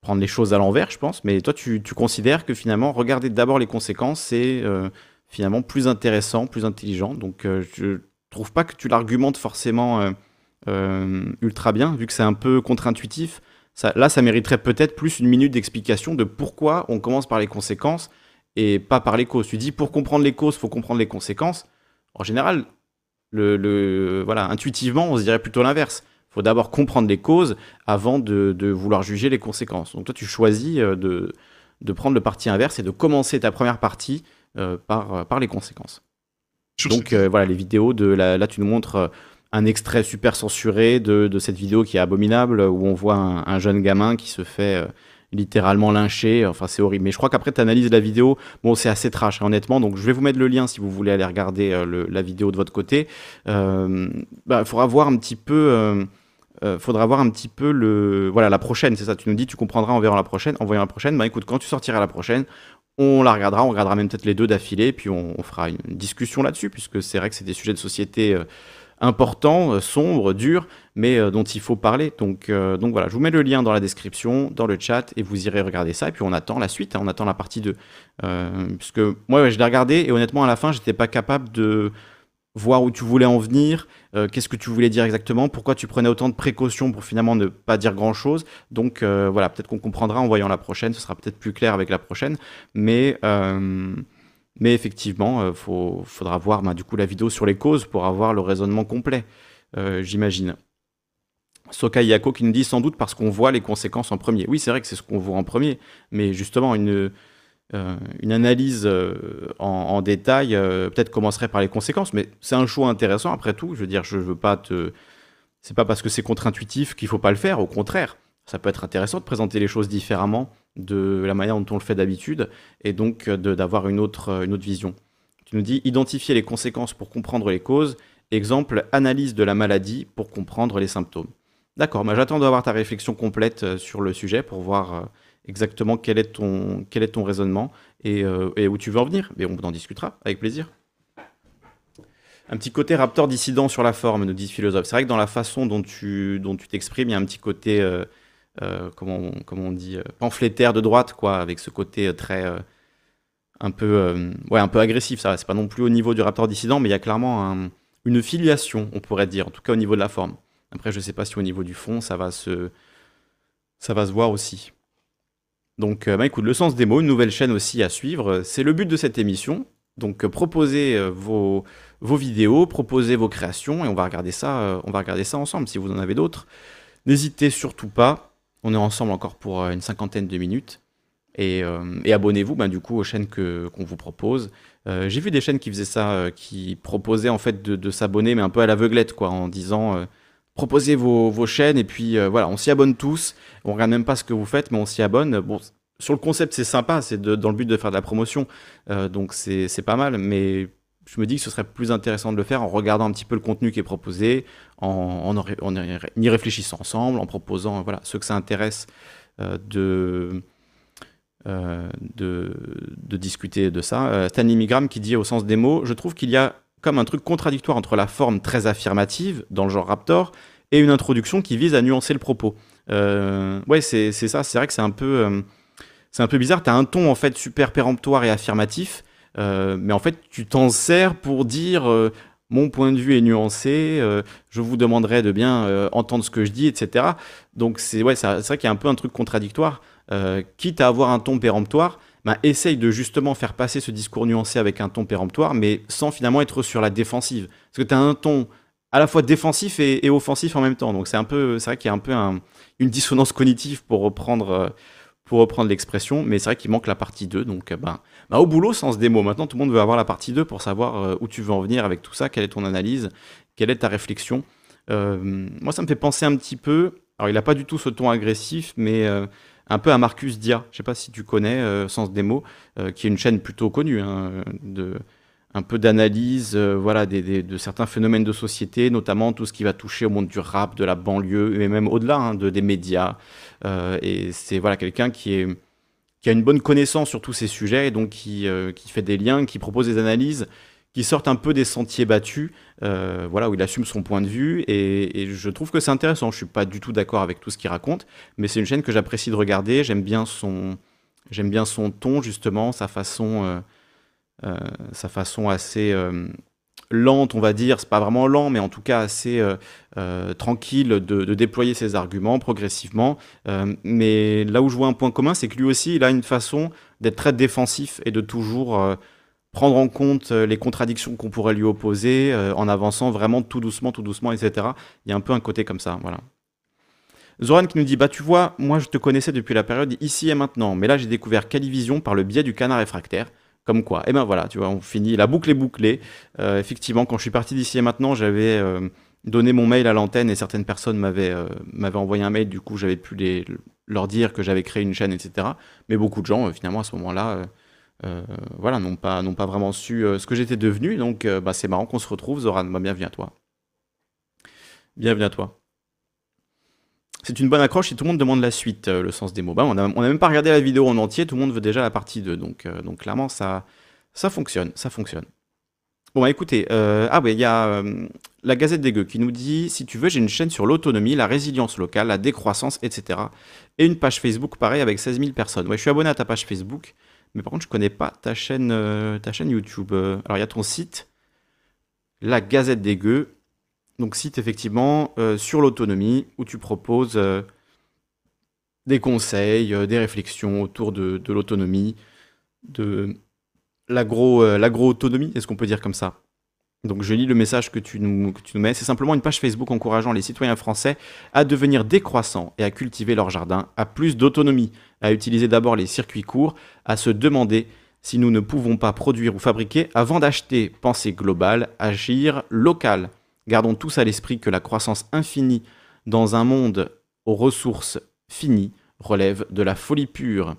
[SPEAKER 1] prendre les choses à l'envers, je pense. Mais toi, tu, considères que finalement, regarder d'abord les conséquences, c'est euh, finalement plus intéressant, plus intelligent. Donc euh, je trouve pas que tu l'argumentes forcément euh, euh, ultra bien, vu que c'est un peu contre-intuitif. Là, ça mériterait peut-être plus une minute d'explication de pourquoi on commence par les conséquences et pas par les causes. Tu dis pour comprendre les causes, faut comprendre les conséquences. En général, le, voilà, intuitivement, on se dirait plutôt l'inverse. Faut d'abord comprendre les causes avant de, vouloir juger les conséquences. Donc toi, tu choisis de, de prendre le parti inverse et de commencer ta première partie euh, par, euh, par les conséquences. Donc euh, voilà, les vidéos de là, tu nous montres un extrait super censuré de, de, cette vidéo qui est abominable où on voit un, jeune gamin qui se fait littéralement lyncher. Enfin, c'est horrible. Mais je crois qu'après, tu analyses la vidéo. Bon, c'est assez trash, hein, honnêtement. Donc, je vais vous mettre le lien si vous voulez aller regarder la vidéo de votre côté. Il bah, faudra voir un petit peu. faudra voir un petit peu le voilà la prochaine c'est ça tu nous dis tu comprendras en verra la prochaine en voyant la prochaine bah écoute quand tu sortiras la prochaine on la regardera, on regardera même peut-être les deux d'affilée, puis on, fera une discussion là-dessus, puisque c'est vrai que c'est des sujets de société euh, importants, euh, sombres, durs, mais euh, dont il faut parler. Donc, voilà, je vous mets le lien dans la description, dans le chat, et vous irez regarder ça, et puis on attend la suite, hein, on attend la partie 2. puisque moi, je l'ai regardé, et honnêtement, à la fin, j'étais pas capable de voir où tu voulais en venir, euh, qu'est-ce que tu voulais dire exactement, pourquoi tu prenais autant de précautions pour finalement ne pas dire grand-chose. Donc euh, voilà, peut-être qu'on comprendra en voyant la prochaine, ce sera peut-être plus clair avec la prochaine, mais, euh, mais effectivement, il faudra voir bah, du coup la vidéo sur les causes pour avoir le raisonnement complet, j'imagine. Soka Yako qui nous dit sans doute parce qu'on voit les conséquences en premier. Oui, c'est vrai que c'est ce qu'on voit en premier, mais justement, une, une analyse en, détail, peut-être commencerait par les conséquences, mais c'est un choix intéressant après tout. Je veux dire, je veux pas te. C'est pas parce que c'est contre-intuitif qu'il faut pas le faire, au contraire. Ça peut être intéressant de présenter les choses différemment de la manière dont on le fait d'habitude et donc d'avoir une autre, une autre vision. Tu nous dis identifier les conséquences pour comprendre les causes. Exemple, analyse de la maladie pour comprendre les symptômes. D'accord, mais j'attends d'avoir ta réflexion complète euh, sur le sujet pour voir euh, exactement quel est ton, quel est ton raisonnement euh, et, où tu veux en venir. Mais on en discutera avec plaisir. Un petit côté raptor dissident sur la forme, nous dit philosophe. C'est vrai que dans la façon dont tu dont tu t'exprimes, il y a un petit côté, comment, comment, on dit, pamphlétaire de droite, quoi, avec ce côté très un peu, euh, ouais, un peu agressif. Ça, c'est pas non plus au niveau du Raptor dissident, mais il y a clairement une filiation, on pourrait dire, en tout cas au niveau de la forme. Après, je sais pas si au niveau du fond, ça va se, ça va se voir aussi. Donc, euh, bah, écoute, le sens des mots, une nouvelle chaîne aussi à suivre. C'est le but de cette émission. Donc, euh, proposez vos, vos vidéos, proposez vos créations, et on va regarder ça, ensemble. Si vous en avez d'autres, n'hésitez surtout pas. On est ensemble encore pour une cinquantaine de minutes. Euh, et, abonnez-vous ben, du coup aux chaînes qu'on vous propose. Euh, j'ai vu des chaînes qui faisaient ça, euh, qui proposaient en fait de, s'abonner, mais un peu à l'aveuglette, quoi, en disant proposez vos, vos, chaînes et puis voilà, on s'y abonne tous. On regarde même pas ce que vous faites, mais on s'y abonne. Bon, sur le concept, c'est sympa, c'est dans le but de faire de la promotion, donc c'est, pas mal, mais je me dis que ce serait plus intéressant de le faire en regardant un petit peu le contenu qui est proposé, en, en, y réfléchissant ensemble, en proposant voilà, ceux que ça intéresse de euh, de, discuter de ça. Euh, Stanley Migram qui dit au sens des mots, je trouve qu'il y a comme un truc contradictoire entre la forme très affirmative dans le genre Raptor et une introduction qui vise à nuancer le propos. Euh, ouais, c'est ça, c'est vrai que c'est un peu, c'est un peu bizarre. Tu as un ton en fait super péremptoire et affirmatif, mais en fait tu t'en sers pour dire mon point de vue est nuancé, je vous demanderai de bien entendre ce que je dis, etc. Donc c'est ouais, vrai qu'il y a un peu un truc contradictoire. Euh, quitte à avoir un ton péremptoire, bah, essaye de justement faire passer ce discours nuancé avec un ton péremptoire, mais sans finalement être sur la défensive. Parce que tu as un ton à la fois défensif et, offensif en même temps. Donc c'est vrai qu'il y a un peu une dissonance cognitive pour reprendre, euh, pour reprendre l'expression, mais c'est vrai qu'il manque la partie 2. Donc ben, au boulot, sens démo. Maintenant, tout le monde veut avoir la partie 2 pour savoir où tu veux en venir avec tout ça, quelle est ton analyse, quelle est ta réflexion. moi, ça me fait penser un petit peu. Alors, il n'a pas du tout ce ton agressif, mais un peu à Marcus Dia. Je sais pas si tu connais euh, Sens Démo, euh, qui est une chaîne plutôt connue, hein, de, un peu d'analyse euh, voilà, de certains phénomènes de société, notamment tout ce qui va toucher au monde du rap, de la banlieue, et même au-delà hein, de, des médias. et c'est voilà, quelqu'un qui, qui a une bonne connaissance sur tous ces sujets, et donc qui, qui fait des liens, qui propose des analyses qui sortent un peu des sentiers battus, euh, voilà, où il assume son point de vue, et, je trouve que c'est intéressant. Je suis pas du tout d'accord avec tout ce qu'il raconte, mais c'est une chaîne que j'apprécie de regarder. J'aime bien son, j'aime bien son ton justement, sa façon, euh, euh, sa façon assez lente, on va dire. C'est pas vraiment lent, mais en tout cas assez tranquille de, déployer ses arguments progressivement. mais là où je vois un point commun, c'est que lui aussi, il a une façon d'être très défensif et de toujours prendre en compte euh, les contradictions qu'on pourrait lui opposer euh, en avançant vraiment tout doucement, tout doucement, etc. Il y a un peu un côté comme ça, voilà. Zoran qui nous dit Bah, tu vois, moi je te connaissais depuis la période ici et maintenant, mais là j'ai découvert Calivision par le biais du canard réfractaire. Comme quoi, eh ben voilà, tu vois, on finit, la boucle est bouclée. Euh, effectivement, quand je suis parti d'ici et maintenant, j'avais donné mon mail à l'antenne et certaines personnes m'avaient envoyé un mail, du coup j'avais pu leur dire que j'avais créé une chaîne, etc. Mais beaucoup de gens, finalement, à ce moment-là, voilà, n'ont pas, pas vraiment su euh, ce que j'étais devenu. Donc, euh, bah, c'est marrant qu'on se retrouve. Zoran, bah, bienvenue à toi. Bienvenue à toi. C'est une bonne accroche et tout le monde demande la suite, le sens des mots. Bah, on n'a même pas regardé la vidéo en entier, tout le monde veut déjà la partie 2. Donc, donc clairement, ça, ça fonctionne, ça fonctionne. Bon, bah, écoutez, ah ouais, il y a la Gazette des Gueux qui nous dit si tu veux, j'ai une chaîne sur l'autonomie, la résilience locale, la décroissance, etc. Et une page Facebook pareil avec 16 000 personnes. Ouais, je suis abonné à ta page Facebook. Mais par contre, je connais pas ta chaîne, euh, ta chaîne YouTube. Euh, alors, il y a ton site, la Gazette des Gueux. Donc, site effectivement euh, sur l'autonomie où tu proposes des conseils, des réflexions autour de, l'autonomie, de l'agro-autonomie, est-ce qu'on peut dire comme ça? Donc je lis le message que tu nous, mets. C'est simplement une page Facebook encourageant les citoyens français à devenir décroissants et à cultiver leur jardin, à plus d'autonomie, à utiliser d'abord les circuits courts, à se demander si nous ne pouvons pas produire ou fabriquer avant d'acheter. Pensée globale, agir local. Gardons tous à l'esprit que la croissance infinie dans un monde aux ressources finies relève de la folie pure.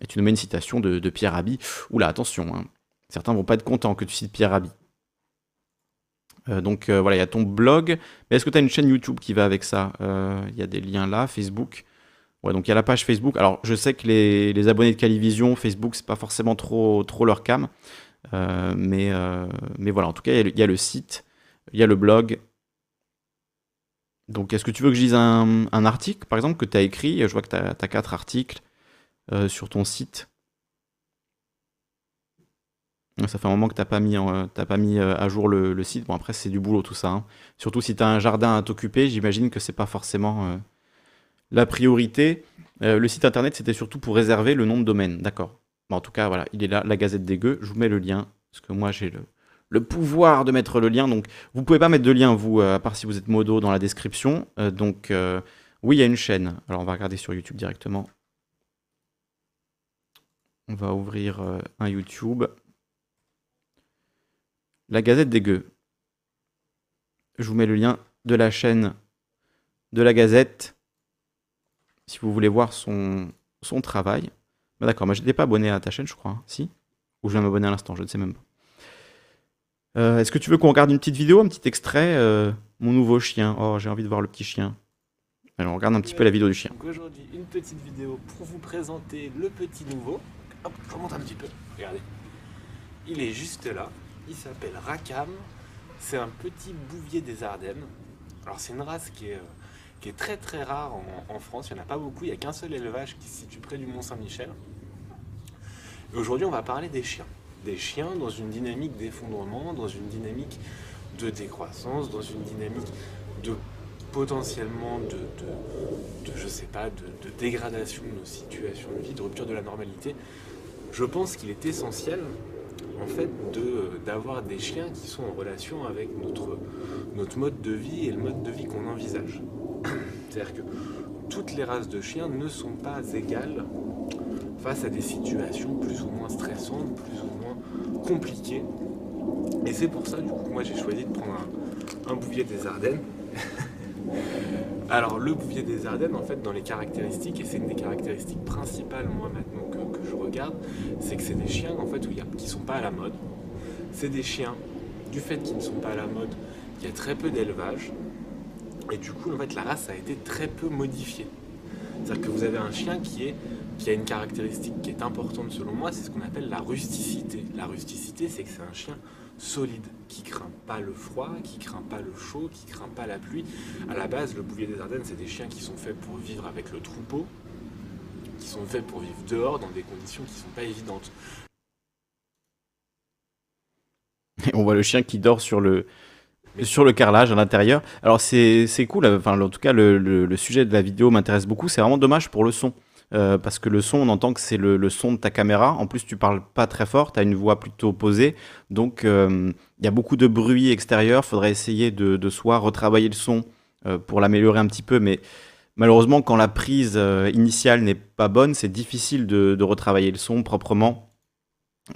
[SPEAKER 1] Et tu nous mets une citation de, Pierre Rabhi. Oula, attention, hein. certains vont pas être contents que tu cites Pierre Rabhi. Euh, donc euh, voilà, il y a ton blog. Est-ce que tu as une chaîne YouTube qui va avec ça? Euh, Il y a des liens là, Facebook. Ouais, donc il y a la page Facebook. Alors je sais que les, abonnés de Calivision, Facebook, c'est pas forcément trop, trop leur cam. mais, voilà, en tout cas, il y, a le site, il y a le blog. Donc est-ce que tu veux que je lise un, article, par exemple, que tu as écrit? Je vois que tu as, quatre articles sur ton site. Ça fait un moment que t'as pas mis, pas mis euh, à jour le, site. Bon après c'est du boulot tout ça. Hein. Surtout si tu as un jardin à t'occuper, j'imagine que c'est pas forcément euh, la priorité. Euh, le site internet c'était surtout pour réserver le nom de domaine, d'accord. en tout cas voilà, il est là, la Gazette des Gueux. Je vous mets le lien parce que moi j'ai le, pouvoir de mettre le lien. Donc vous pouvez pas mettre de lien vous, à part si vous êtes modo dans la description. donc oui il y a une chaîne. Alors on va regarder sur YouTube directement. On va ouvrir un YouTube. La Gazette des Gueux. Je vous mets le lien de la chaîne de la Gazette si vous voulez voir son, son travail. Bah, d'accord, moi je n'étais pas abonné à ta chaîne, je crois. Hein. Si? Ou je vais m'abonner à l'instant, je ne sais même pas. Euh, est-ce que tu veux qu'on regarde une petite vidéo, un petit extrait euh, Mon nouveau chien? Oh, j'ai envie de voir le petit chien. Alors, on regarde un petit peu la vidéo du chien.
[SPEAKER 6] aujourd'hui, une petite vidéo pour vous présenter le petit nouveau. Hop, remonte un petit peu. Regardez. Il est juste là. Il s'appelle Rakam. C'est un petit bouvier des Ardennes. Alors c'est une race qui est, euh, qui est très très rare en, France. Il n'y en a pas beaucoup. Il n'y a qu'un seul élevage qui se situe près du Mont Saint-Michel. Aujourd'hui on va parler des chiens. Des chiens dans une dynamique d'effondrement, dans une dynamique de décroissance, dans une dynamique de potentiellement de, je sais pas, de, de, dégradation de nos situations de vie, de rupture de la normalité, je pense qu'il est essentiel en fait d'avoir des chiens qui sont en relation avec notre, notre mode de vie et le mode de vie qu'on envisage. C'est-à-dire que toutes les races de chiens ne sont pas égales face à des situations plus ou moins stressantes, plus ou moins compliquées. Et c'est pour ça du coup que moi j'ai choisi de prendre un, bouvier des Ardennes. Alors le bouvier des Ardennes, en fait, dans les caractéristiques, et c'est une des caractéristiques principales moi maintenant c'est que c'est des chiens en fait où il qui sont pas à la mode. C'est des chiens, du fait qu'ils ne sont pas à la mode, il y a très peu d'élevage, et du coup en fait la race a été très peu modifiée. C'est-à-dire que vous avez un chien qui qui a une caractéristique qui est importante selon moi, c'est ce qu'on appelle la rusticité. La rusticité, c'est que c'est un chien solide, qui craint pas le froid, qui craint pas le chaud, qui craint pas la pluie. À la base, le bouvier des Ardennes, c'est des chiens qui sont faits pour vivre avec le troupeau, sont faits pour vivre dehors dans des conditions qui sont pas évidentes.
[SPEAKER 1] On voit le chien qui dort sur le, sur le carrelage à l'intérieur. Alors c'est cool, enfin en tout cas le, le sujet de la vidéo m'intéresse beaucoup, c'est vraiment dommage pour le son. Euh, parce que le son, on entend que c'est le, son de ta caméra. En plus, tu parles pas très fort, tu as une voix plutôt posée. Donc, euh, il y a beaucoup de bruit extérieur. faudrait essayer de, de soit retravailler le son euh, pour l'améliorer un petit peu. Mais malheureusement, quand la prise initiale n'est pas bonne, c'est difficile de, retravailler le son proprement.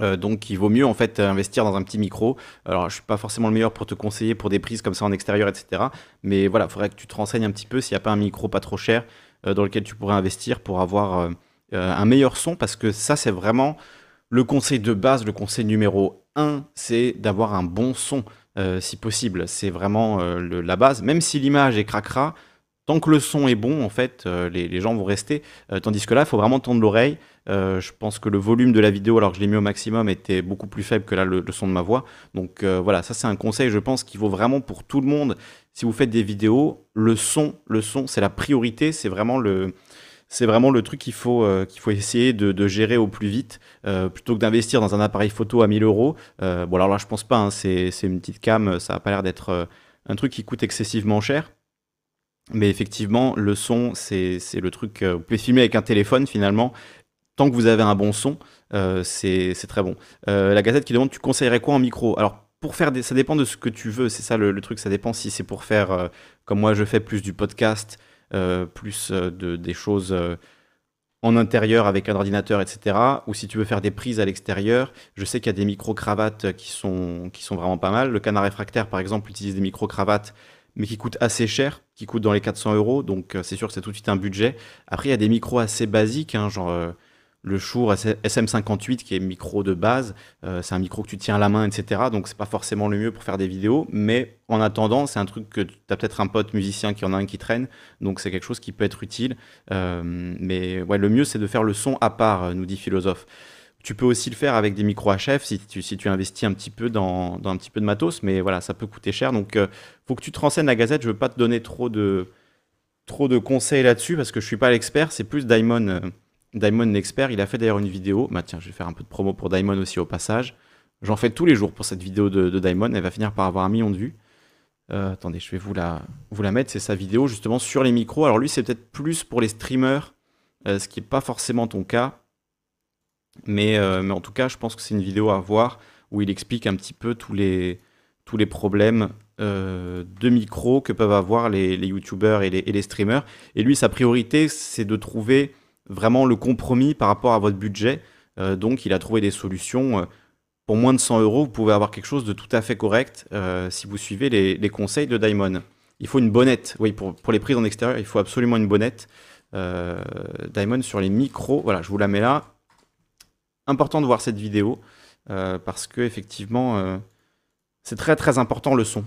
[SPEAKER 1] donc il vaut mieux en fait investir dans un petit micro. Alors je suis pas forcément le meilleur pour te conseiller pour des prises comme ça en extérieur, etc. Mais voilà, il faudrait que tu te renseignes un petit peu s'il n'y a pas un micro pas trop cher euh, dans lequel tu pourrais investir pour avoir euh, euh, un meilleur son, parce que ça, c'est vraiment le conseil de base, le conseil numéro un, c'est d'avoir un bon son, si possible. C'est vraiment la base, même si l'image est cracra, tant que le son est bon, en fait, les, gens vont rester. tandis que là, il faut vraiment tendre l'oreille. je pense que le volume de la vidéo, alors que je l'ai mis au maximum, était beaucoup plus faible que là, le, son de ma voix. Donc voilà, ça c'est un conseil, je pense, qui vaut vraiment pour tout le monde si vous faites des vidéos, le son, le son, c'est la priorité, c'est vraiment le, c'est vraiment le truc qu'il faut, euh, faut essayer de, gérer au plus vite, euh, plutôt que d'investir dans un appareil photo à 1000 euros. Euh, bon, alors là, je pense pas, hein, c'est, une petite cam, ça n'a pas l'air d'être un truc qui coûte excessivement cher. Mais effectivement, le son, c'est, le truc. vous pouvez filmer avec un téléphone finalement. Tant que vous avez un bon son, c'est, très bon. la Gazette qui demande Tu conseillerais quoi en micro? Alors, pour faire ça dépend de ce que tu veux. C'est ça le, truc. Ça dépend si c'est pour faire, euh, comme moi je fais, plus du podcast, euh, plus euh, de, des choses en intérieur avec un ordinateur, etc. Ou si tu veux faire des prises à l'extérieur. Je sais qu'il y a des micro-cravates qui sont, qui sont vraiment pas mal. Le canard réfractaire, par exemple, utilise des micro-cravates, mais qui coûtent assez cher, qui coûtent dans les 400 euros. Donc c'est sûr que c'est tout de suite un budget. Après, il y a des micros assez basiques, hein, genre le Shure SM58 qui est micro de base, euh, c'est un micro que tu tiens à la main, etc. Donc c'est pas forcément le mieux pour faire des vidéos, mais en attendant, c'est un truc que tu as peut-être un pote musicien qui en a un qui traîne, donc c'est quelque chose qui peut être utile. Euh, mais ouais, le mieux c'est de faire le son à part, euh, nous dit philosophe. Tu peux aussi le faire avec des micros HF si tu, si tu investis un petit peu dans, un petit peu de matos, mais voilà, ça peut coûter cher. Donc faut que tu te renseignes la gazette. Je veux pas te donner trop de, trop de conseils là-dessus parce que je suis pas l'expert. C'est plus Daimon Daimon l'expert, il a fait d'ailleurs une vidéo. Bah tiens, je vais faire un peu de promo pour Daimon aussi au passage. J'en fais tous les jours pour cette vidéo de, Daimon. Elle va finir par avoir un million de vues. Euh, attendez, je vais vous la, vous mettre. C'est sa vidéo justement sur les micros. Alors lui, c'est peut-être plus pour les streamers, euh, ce qui n'est pas forcément ton cas. Mais, euh, mais en tout cas, je pense que c'est une vidéo à voir où il explique un petit peu tous les, tous les problèmes de micros que peuvent avoir les, les youtubeurs et les, streamers. Et lui, sa priorité, c'est de trouver vraiment le compromis par rapport à votre budget. Euh, donc, il a trouvé des solutions. Euh, pour moins de 100 euros, vous pouvez avoir quelque chose de tout à fait correct euh, si vous suivez les, conseils de Daimon. Il faut une bonnette. Oui, pour, pour, les prises en extérieur, il faut absolument une bonnette. Daimon sur les micros, voilà, je vous la mets là. Important de voir cette vidéo parce que effectivement, c'est très très important le son.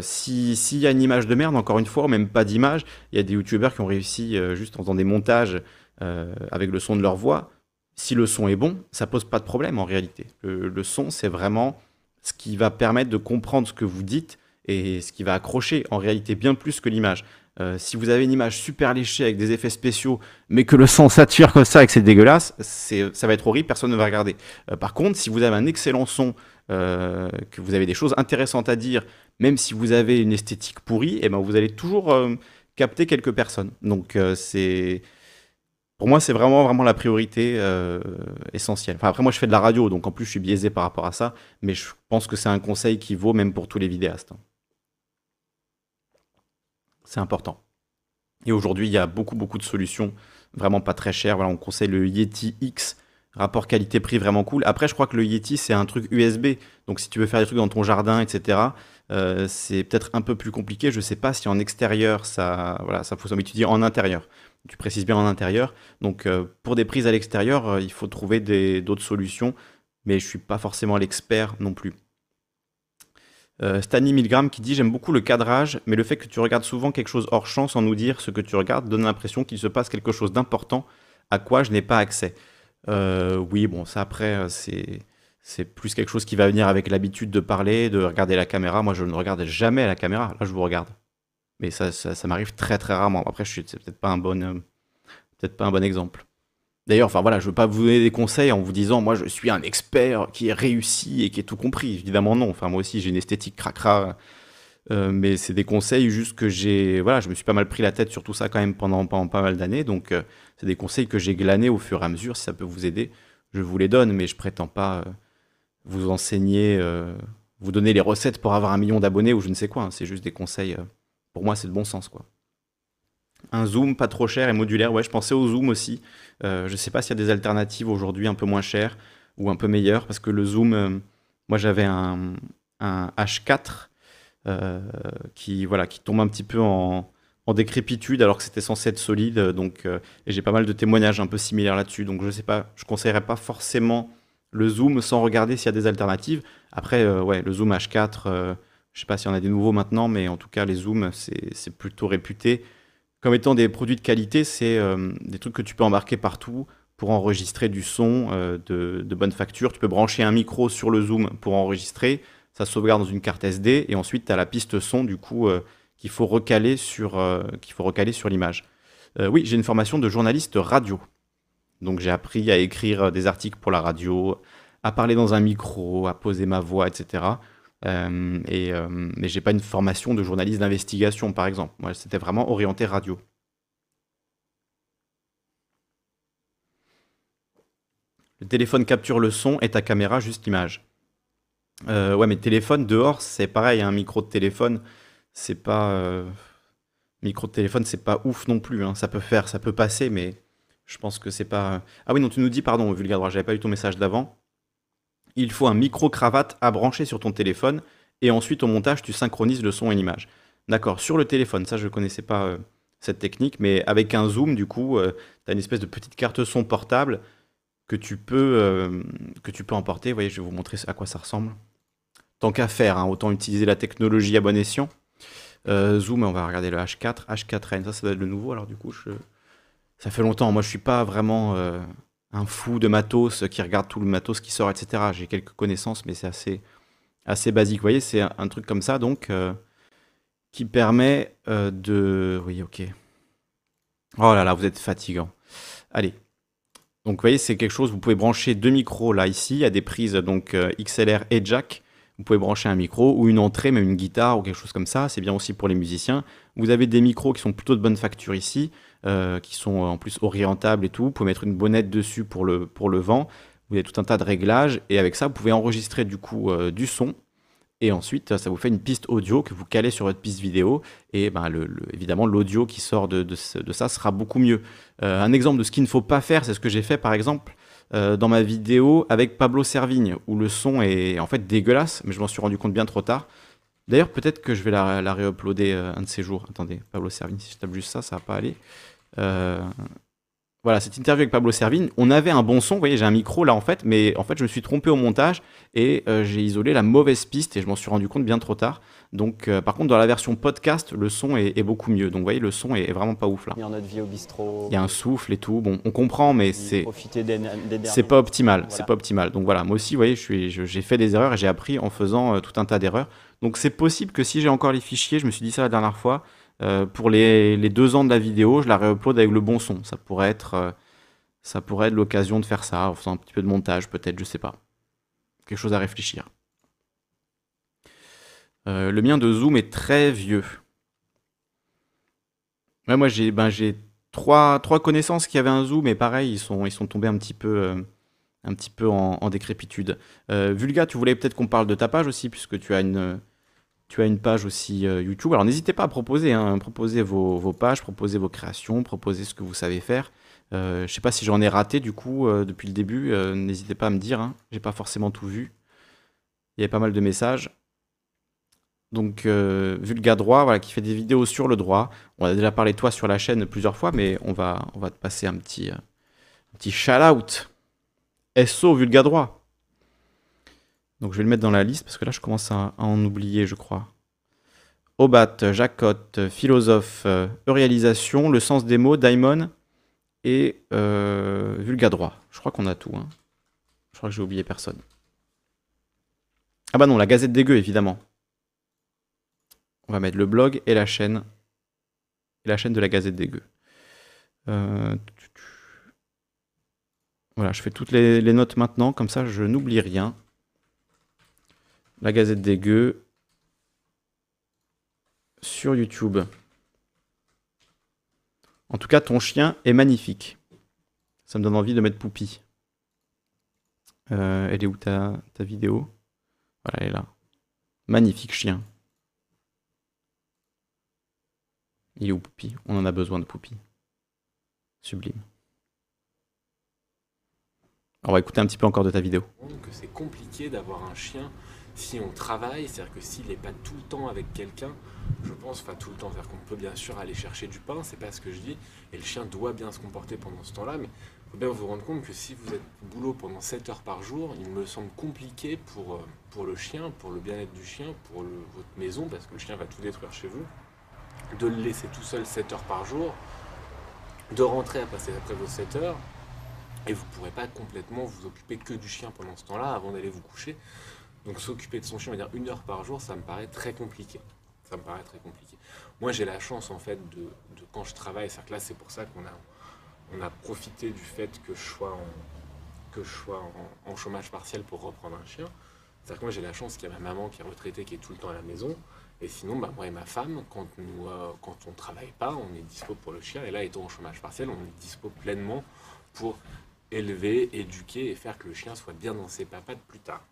[SPEAKER 1] S'il y a une image de merde, encore une fois, même pas d'image, il y a des youtubeurs qui ont réussi juste en faisant des montages euh, avec le son de leur voix, si le son est bon, ça pose pas de problème en réalité. Le, son, c'est vraiment ce qui va permettre de comprendre ce que vous dites et ce qui va accrocher en réalité bien plus que l'image. Euh, si vous avez une image super léchée avec des effets spéciaux, mais que le son sature comme ça et que c'est dégueulasse, ça va être horrible, personne ne va regarder. Euh, par contre, si vous avez un excellent son, que vous avez des choses intéressantes à dire, même si vous avez une esthétique pourrie, eh ben vous allez toujours capter quelques personnes. Donc c'est pour moi, c'est vraiment, vraiment la priorité euh, essentielle. Après, moi, je fais de la radio, donc en plus, je suis biaisé par rapport à ça, mais je pense que c'est un conseil qui vaut même pour tous les vidéastes. C'est important. Et aujourd'hui, il y a beaucoup, beaucoup de solutions vraiment pas très chères. Voilà, on conseille le Yeti X, rapport qualité-prix vraiment cool. Après, je crois que le Yeti, c'est un truc USB, donc si tu veux faire des trucs dans ton jardin, etc., euh, c'est peut-être un peu plus compliqué. Je ne sais pas si en extérieur, ça, voilà, ça faut mais en intérieur tu précises bien en intérieur. Donc euh, pour des prises à l'extérieur, euh, il faut trouver d'autres solutions, mais je ne suis pas forcément l'expert non plus. Euh, Stani Milgram qui dit J'aime beaucoup le cadrage, mais le fait que tu regardes souvent quelque chose hors champ sans nous dire ce que tu regardes donne l'impression qu'il se passe quelque chose d'important à quoi je n'ai pas accès. oui, bon, ça après, c'est. C'est plus quelque chose qui va venir avec l'habitude de parler, de regarder la caméra. Moi, je ne regarde jamais la caméra. Là, je vous regarde. Mais ça, ça, m'arrive très très rarement. Après, je suis c'est peut-être euh, peut-être pas un bon exemple. D'ailleurs, enfin voilà, je veux pas vous donner des conseils en vous disant, moi, je suis un expert qui est réussi et qui est tout compris. Évidemment non. Enfin moi aussi, j'ai une esthétique cracra. Euh, mais c'est des conseils juste que j'ai, voilà, je me suis pas mal pris la tête sur tout ça quand même pendant, pas mal d'années. Donc euh, c'est des conseils que j'ai glanés au fur et à mesure. Si ça peut vous aider, je vous les donne, mais je prétends pas vous enseigner, vous donner les recettes pour avoir un million d'abonnés ou je ne sais quoi. Hein. C'est juste des conseils pour moi, c'est de bon sens, quoi. Un zoom pas trop cher et modulaire, ouais, je pensais au zoom aussi. Euh, je sais pas s'il y a des alternatives aujourd'hui un peu moins chères ou un peu meilleures, parce que le zoom, euh, moi j'avais un, H4 euh, qui, voilà, qui tombe un petit peu en, décrépitude alors que c'était censé être solide. Donc, et j'ai pas mal de témoignages un peu similaires là-dessus. Donc je sais pas, je conseillerais pas forcément le zoom sans regarder s'il y a des alternatives. Après, ouais, le zoom H4 je ne sais pas s'il y en a des nouveaux maintenant, mais en tout cas, les zooms, c'est plutôt réputé comme étant des produits de qualité. C'est euh, des trucs que tu peux embarquer partout pour enregistrer du son euh, de, bonne facture. Tu peux brancher un micro sur le zoom pour enregistrer. Ça sauvegarde dans une carte SD. Et ensuite, tu as la piste son, du coup, euh, faut recaler qu'il faut recaler sur l'image. oui, j'ai une formation de journaliste radio. Donc, j'ai appris à écrire des articles pour la radio, à parler dans un micro, à poser ma voix, etc. Euh, et, euh, mais j'ai pas une formation de journaliste d'investigation, par exemple. Moi, c'était vraiment orienté radio. Le téléphone capture le son et ta caméra juste l'image. Euh, ouais, mais téléphone dehors, c'est pareil, un micro de téléphone, c'est pas. euh, Micro de téléphone, c'est pas ouf non plus. hein. Ça peut faire, ça peut passer, mais je pense que c'est pas. Ah oui, non, tu nous dis, pardon, Vulgaire Droit, j'avais pas eu ton message d'avant. Il faut un micro-cravate à brancher sur ton téléphone et ensuite au montage, tu synchronises le son et l'image. D'accord, sur le téléphone, ça je connaissais pas euh, cette technique, mais avec un zoom, du coup, tu as une espèce de petite carte son portable que tu peux, euh, que tu peux emporter. Vous voyez, je vais vous montrer à quoi ça ressemble. Tant qu'à faire, hein, autant utiliser la technologie à bon escient. Euh, zoom, on va regarder le H4, H4N, ça, ça doit être le nouveau. Alors du coup, ça fait longtemps. Moi, je suis pas vraiment euh, un fou de matos qui regarde tout le matos qui sort, etc. J'ai quelques connaissances, mais c'est assez, assez basique. Vous voyez, c'est un, truc comme ça, donc, euh, qui permet euh, de... Oui, ok. Oh là là, vous êtes fatigant. Allez. Donc, vous voyez, c'est quelque chose, vous pouvez brancher deux micros là, ici. A des prises donc euh, XLR et jack. Vous pouvez brancher un micro ou une entrée, même une guitare ou quelque chose comme ça. C'est bien aussi pour les musiciens. Vous avez des micros qui sont plutôt de bonne facture ici, euh, qui sont en plus orientables et tout. Vous pouvez mettre une bonnette dessus pour le, pour le vent. Vous avez tout un tas de réglages. Et avec ça, vous pouvez enregistrer du coup euh, du son. Et ensuite, ça vous fait une piste audio que vous calez sur votre piste vidéo. Et ben, évidemment, l'audio qui sort de, de ça sera beaucoup mieux. Euh, un exemple de ce qu'il ne faut pas faire, c'est ce que j'ai fait par exemple euh, dans ma vidéo avec Pablo Servigne, où le son est en fait dégueulasse, mais je m'en suis rendu compte bien trop tard. D'ailleurs, peut-être que je vais la, la réuploader euh, un de ces jours. Attendez, Pablo Servigne, si je tape juste ça, ça va pas aller. Euh, voilà, cette interview avec Pablo Servigne, on avait un bon son, vous voyez, j'ai un micro là en fait, mais en fait je me suis trompé au montage et euh, j'ai isolé la mauvaise piste et je m'en suis rendu compte bien trop tard. Donc euh, par contre dans la version podcast, le son est, est beaucoup mieux. Donc vous voyez, le son est, vraiment pas ouf là.
[SPEAKER 7] dans notre vie au bistrot.
[SPEAKER 1] Il y a un souffle et tout, bon, on comprend, mais c'est c'est pas optimal,
[SPEAKER 7] Voilà.
[SPEAKER 1] c'est pas optimal. Donc voilà, moi aussi, vous voyez, je suis, je- j'ai fait des erreurs et j'ai appris en faisant euh, tout un tas d'erreurs. Donc c'est possible que si j'ai encore les fichiers, je me suis dit ça la dernière fois, euh, pour les, deux ans de la vidéo, je la réupload avec le bon son. Ça pourrait être, euh, ça pourrait être l'occasion de faire ça, en faisant un petit peu de montage, peut-être, je sais pas. Quelque chose à réfléchir. Euh, le mien de Zoom est très vieux. Moi j'ai ben, j'ai trois, trois connaissances qui avaient un Zoom, et pareil, ils sont, sont tombés un petit peu, un petit peu en, décrépitude. Vulga, tu voulais peut-être qu'on parle de ta page aussi, puisque tu as une, tu as une page aussi euh, YouTube. Alors n'hésitez pas à proposer, hein, vos, pages, proposez vos créations, proposez ce que vous savez faire. Euh, je sais pas si j'en ai raté du coup euh, depuis le début, n'hésitez pas à me dire, hein, j'ai pas forcément tout vu. Il y avait pas mal de messages. Donc Vulga Droit, voilà, qui fait des vidéos sur le droit. On a déjà parlé de toi sur la chaîne plusieurs fois, mais on va, te passer un petit, un petit shout-out. SO Vulga Droit. Donc je vais le mettre dans la liste parce que là je commence à, en oublier, je crois. Obat, Jacotte, Philosophe, euh, Euréalisation, Le sens des mots, Daimon et euh, Vulga. Je crois qu'on a tout. hein. Je crois que j'ai oublié personne. Ah bah non, la Gazette des Gueux, évidemment. On va mettre le blog et la chaîne. Et la chaîne de la Gazette des Gueux. Euh, Voilà, je fais toutes les notes maintenant, comme ça je n'oublie rien. La Gazette des Gueux sur YouTube. En tout cas, ton chien est magnifique. Ça me donne envie de mettre Poupie. Euh, elle est où ta, vidéo? Voilà, elle est là. Magnifique chien. Il est où Poupie On en a besoin de Poupie. Sublime. On va écouter un petit peu encore de ta vidéo.
[SPEAKER 6] Si on travaille, c'est-à-dire que s'il n'est pas tout le temps avec quelqu'un, je pense, enfin tout le temps, c'est-à-dire qu'on peut bien sûr aller chercher du pain, c'est pas ce que je dis, et le chien doit bien se comporter pendant ce temps-là, mais il faut bien vous rendre compte que si vous êtes au boulot pendant 7 heures par jour, il me semble compliqué pour, euh, pour le chien, pour le bien-être du chien, pour votre maison, parce que le chien va tout détruire chez vous, de le laisser tout seul 7 heures par jour, de rentrer à passer après vos 7 heures, et vous ne pourrez pas complètement vous occuper que du chien pendant ce temps-là avant d'aller vous coucher. Donc s'occuper de son chien, dire une heure par jour, ça me paraît très compliqué. Ça me paraît très compliqué. Moi j'ai la chance en fait de, quand je travaille, c'est-à-dire que là c'est pour ça qu'on a, on a profité du fait que je sois en, que je sois en, en chômage partiel pour reprendre un chien. C'est-à-dire que moi j'ai la chance qu'il y a ma maman qui est retraitée, qui est tout le temps à la maison. Et sinon, bah, moi et ma femme, quand, nous, euh, quand on ne travaille pas, on est dispo pour le chien. Et là, étant au chômage partiel, on est dispo pleinement pour élever, éduquer et faire que le chien soit bien dans ses papates plus tard.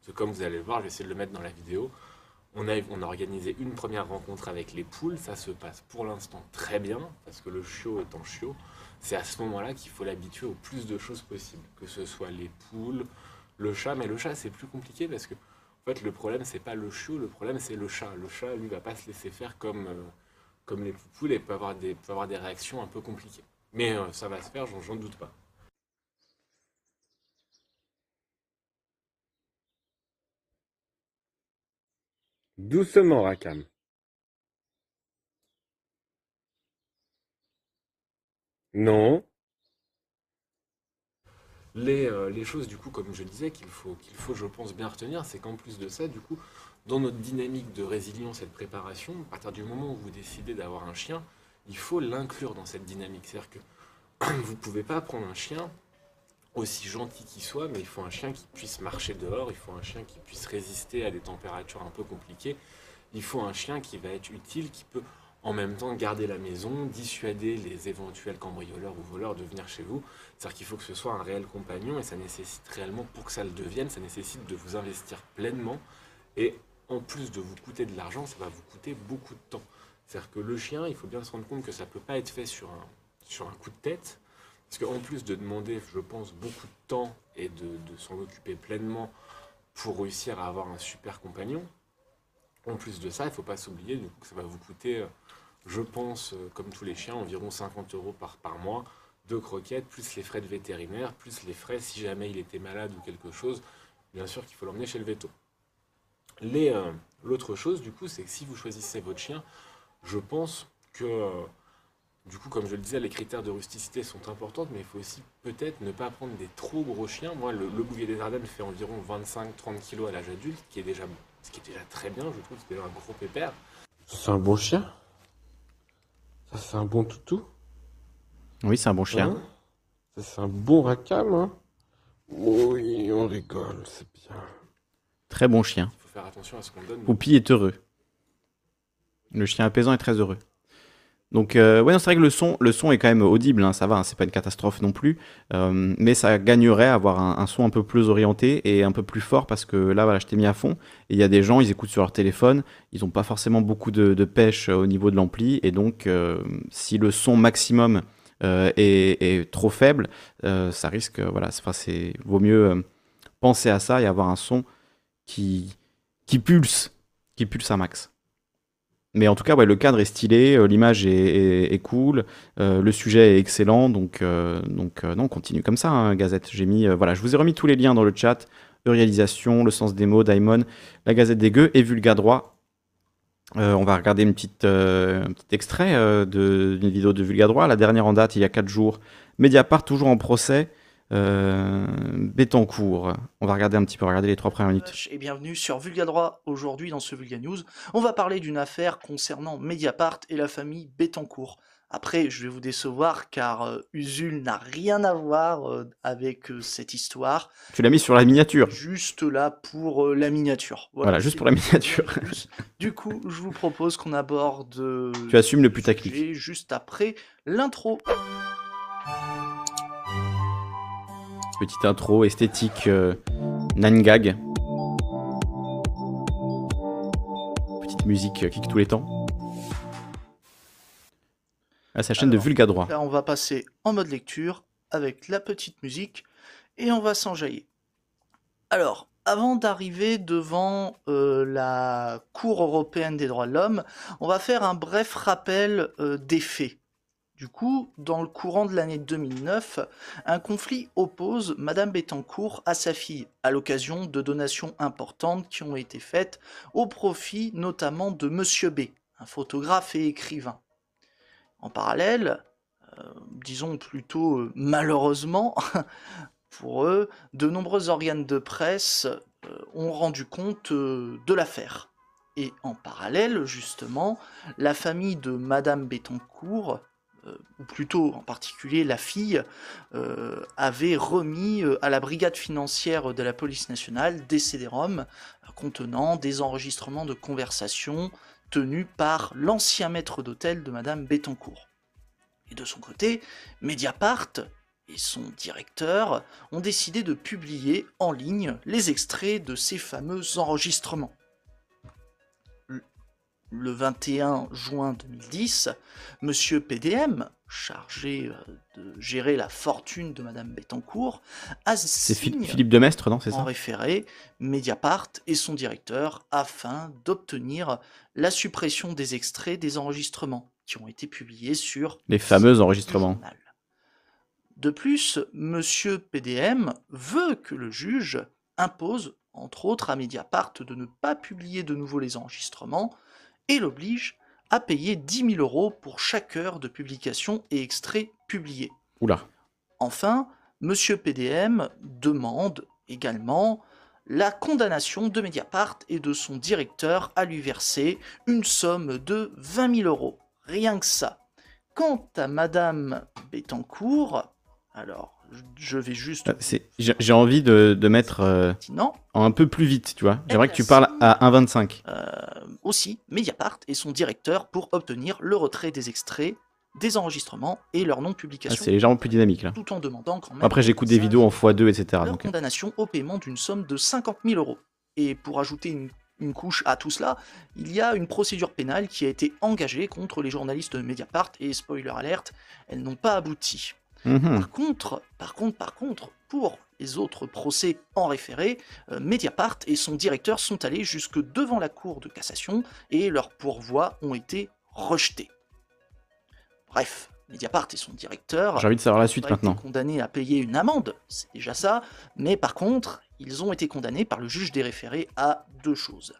[SPEAKER 6] Parce que comme vous allez le voir, je vais essayer de le mettre dans la vidéo. On a, organisé une première rencontre avec les poules. Ça se passe pour l'instant très bien, parce que le chiot étant chiot, c'est à ce moment-là qu'il faut l'habituer au plus de choses possibles. Que ce soit les poules, le chat. Mais le chat, c'est plus compliqué parce que en fait, le problème, c'est pas le chiot, le problème, c'est le chat. Le chat, lui, va pas se laisser faire comme, euh, comme les poules et peut avoir, des, peut avoir des réactions un peu compliquées. Mais euh, ça va se faire, j'en doute pas. Doucement, Rakam. Non. Les, euh, les choses, du coup, comme je disais, qu'il faut, qu'il faut, je pense, bien retenir, c'est qu'en plus de ça, du coup, dans notre dynamique de résilience et de préparation, à partir du moment où vous décidez d'avoir un chien, il faut l'inclure dans cette dynamique. C'est-à-dire que vous ne pouvez pas prendre un chien, aussi gentil qu'il soit, mais il faut un chien qui puisse marcher dehors, il faut un chien qui puisse résister à des températures un peu compliquées, il faut un chien qui va être utile, qui peut en même temps garder la maison, dissuader les éventuels cambrioleurs ou voleurs de venir chez vous. C'est-à-dire qu'il faut que ce soit un réel compagnon et ça nécessite réellement, pour que ça le devienne, ça nécessite de vous investir pleinement et en plus de vous coûter de l'argent, ça va vous coûter beaucoup de temps. C'est-à-dire que le chien, il faut bien se rendre compte que ça ne peut pas être fait sur un, sur un coup de tête, parce qu'en plus de demander, je pense, beaucoup de temps et de, s'en occuper pleinement pour réussir à avoir un super compagnon, en plus de ça, il ne faut pas s'oublier que ça va vous coûter, je pense, euh, comme tous les chiens, environ 50 euros par, mois de croquettes, plus les frais de vétérinaire, plus les frais si jamais il était malade ou quelque chose. Bien sûr qu'il faut l'emmener chez le veto. Euh, l'autre chose, du coup, c'est que si vous choisissez votre chien, je pense que, euh, du coup, comme je le disais, les critères de rusticité sont importants, mais il faut aussi peut-être ne pas prendre des trop gros chiens. Moi, le, le bouvier des Ardennes fait environ 25-30 kg à l'âge adulte, qui est déjà, ce qui est déjà très bien, je trouve, c'est déjà un gros pépère.
[SPEAKER 8] C'est un bon chien? Ça, c'est un bon toutou?
[SPEAKER 1] Oui, c'est un bon chien.
[SPEAKER 8] Hein? Ça, c'est un bon racam, hein? Oui, on rigole, c'est bien.
[SPEAKER 1] Très bon chien.
[SPEAKER 6] Il faut faire attention à ce qu'on donne.
[SPEAKER 1] Poupie est heureux. Le chien apaisant est très heureux. Donc, euh, ouais, c'est vrai que le son, le son est quand même audible, hein, ça va, hein, c'est pas une catastrophe non plus, euh, mais ça gagnerait à avoir un, son un peu plus orienté et un peu plus fort parce que là, voilà, je t'ai mis à fond. Et il y a des gens, ils écoutent sur leur téléphone, ils ont pas forcément beaucoup de, pêche au niveau de l'ampli. Et donc euh, si le son maximum euh, est, trop faible, euh, ça risque, voilà, c'est vaut mieux penser à ça et avoir un son qui, qui pulse, qui pulse un max. Mais en tout cas, le cadre est stylé, euh, l'image est, cool, euh, le sujet est excellent, donc, euh, donc non, on continue comme ça, hein, Gazette. J'ai voilà, je vous ai remis tous les liens dans le chat, réalisation, le sens des mots, Daimon, la Gazette des Gueux et Vulga Droit. on va regarder une petite, un petit extrait d'une vidéo de Vulga Droit, la dernière en date, il y a 4 jours. Mediapart, toujours en procès. Euh. On va regarder un petit peu, regarder les trois premières minutes.
[SPEAKER 9] Et bienvenue sur Vulga Droit. Aujourd'hui, dans ce Vulga News, on va parler d'une affaire concernant Mediapart et la famille Bétancourt. Après, je vais vous décevoir car euh, Usul n'a rien à voir euh, avec euh, cette histoire.
[SPEAKER 1] Tu l'as mis sur la miniature.
[SPEAKER 9] Juste là pour euh, la miniature.
[SPEAKER 1] Voilà, voilà juste pour la miniature.
[SPEAKER 9] du coup, je vous propose qu'on aborde.
[SPEAKER 1] tu assumes le putaclic.
[SPEAKER 9] Juste après l'intro.
[SPEAKER 1] Petite intro esthétique euh, Nangag. Petite musique euh, kick tous les temps. Ah, c'est la chaîne
[SPEAKER 9] Alors,
[SPEAKER 1] de Vulga Droit.
[SPEAKER 9] Là, on va passer en mode lecture avec la petite musique et on va s'enjailler. Alors, avant d'arriver devant euh, la Cour européenne des droits de l'homme, on va faire un bref rappel euh, des faits. Du coup, dans le courant de l'année 2009, un conflit oppose Madame Bettencourt à sa fille, à l'occasion de donations importantes qui ont été faites au profit notamment de Monsieur B, un photographe et écrivain. En parallèle, euh, disons plutôt euh, malheureusement, pour eux, de nombreux organes de presse euh, ont rendu compte de l'affaire. Et en parallèle, justement, la famille de Madame Bettencourt ou plutôt en particulier la fille, euh, avait remis euh, à la brigade financière de la police nationale des CD-ROM contenant des enregistrements de conversations tenus par l'ancien maître d'hôtel de Madame Bettencourt. Et de son côté, Mediapart et son directeur ont décidé de publier en ligne les extraits de ces fameux enregistrements. Le 21 juin 2010, Monsieur PDM, chargé euh, de gérer la fortune de Madame Bettencourt, a
[SPEAKER 1] Philippe Demestre, non C'est
[SPEAKER 9] en référé Mediapart et son directeur afin d'obtenir la suppression des extraits des enregistrements qui ont été publiés sur
[SPEAKER 1] Les fameux enregistrements.
[SPEAKER 9] journal. De plus, Monsieur PDM veut que le juge impose, entre autres à Mediapart, de ne pas publier de nouveau les enregistrements et l'oblige à payer 10 000 euros pour chaque heure de publication et extrait publié.
[SPEAKER 1] Oula.
[SPEAKER 9] Enfin, Monsieur PDM demande également la condamnation de Mediapart et de son directeur à lui verser une somme de 20 000 euros. Rien que ça. Quant à Madame Bettencourt, alors je vais juste
[SPEAKER 1] c'est- J'ai envie de, de mettre euh,
[SPEAKER 9] non,
[SPEAKER 1] un peu plus vite, tu vois. J'aimerais que tu parles à 1,25.
[SPEAKER 9] euh, aussi Mediapart et son directeur pour obtenir le retrait des extraits, des enregistrements et leur
[SPEAKER 1] Ah,
[SPEAKER 9] non-publication,
[SPEAKER 1] c'est légèrement plus dynamique là.
[SPEAKER 9] tout en demandant quand même
[SPEAKER 1] Après, j'écoute des vidéos en x2, etc.
[SPEAKER 9] leur
[SPEAKER 1] Donc, euh,
[SPEAKER 9] condamnation au paiement d'une somme de 50 000 euros. Et pour ajouter une, une couche à tout cela, il y a une procédure pénale qui a été engagée contre les journalistes Mediapart et spoiler alerte, elles n'ont pas abouti.
[SPEAKER 1] Mhm.
[SPEAKER 9] Par contre, par contre, par contre, pour les autres procès en référé, euh, Mediapart et son directeur sont allés jusque devant la cour de cassation et leurs pourvois ont été rejetés. Bref, Mediapart et son directeur
[SPEAKER 1] J'ai envie de savoir la
[SPEAKER 9] ont
[SPEAKER 1] suite maintenant.
[SPEAKER 9] condamnés à payer une amende, c'est déjà ça, mais par contre, ils ont été condamnés par le juge des référés à deux choses.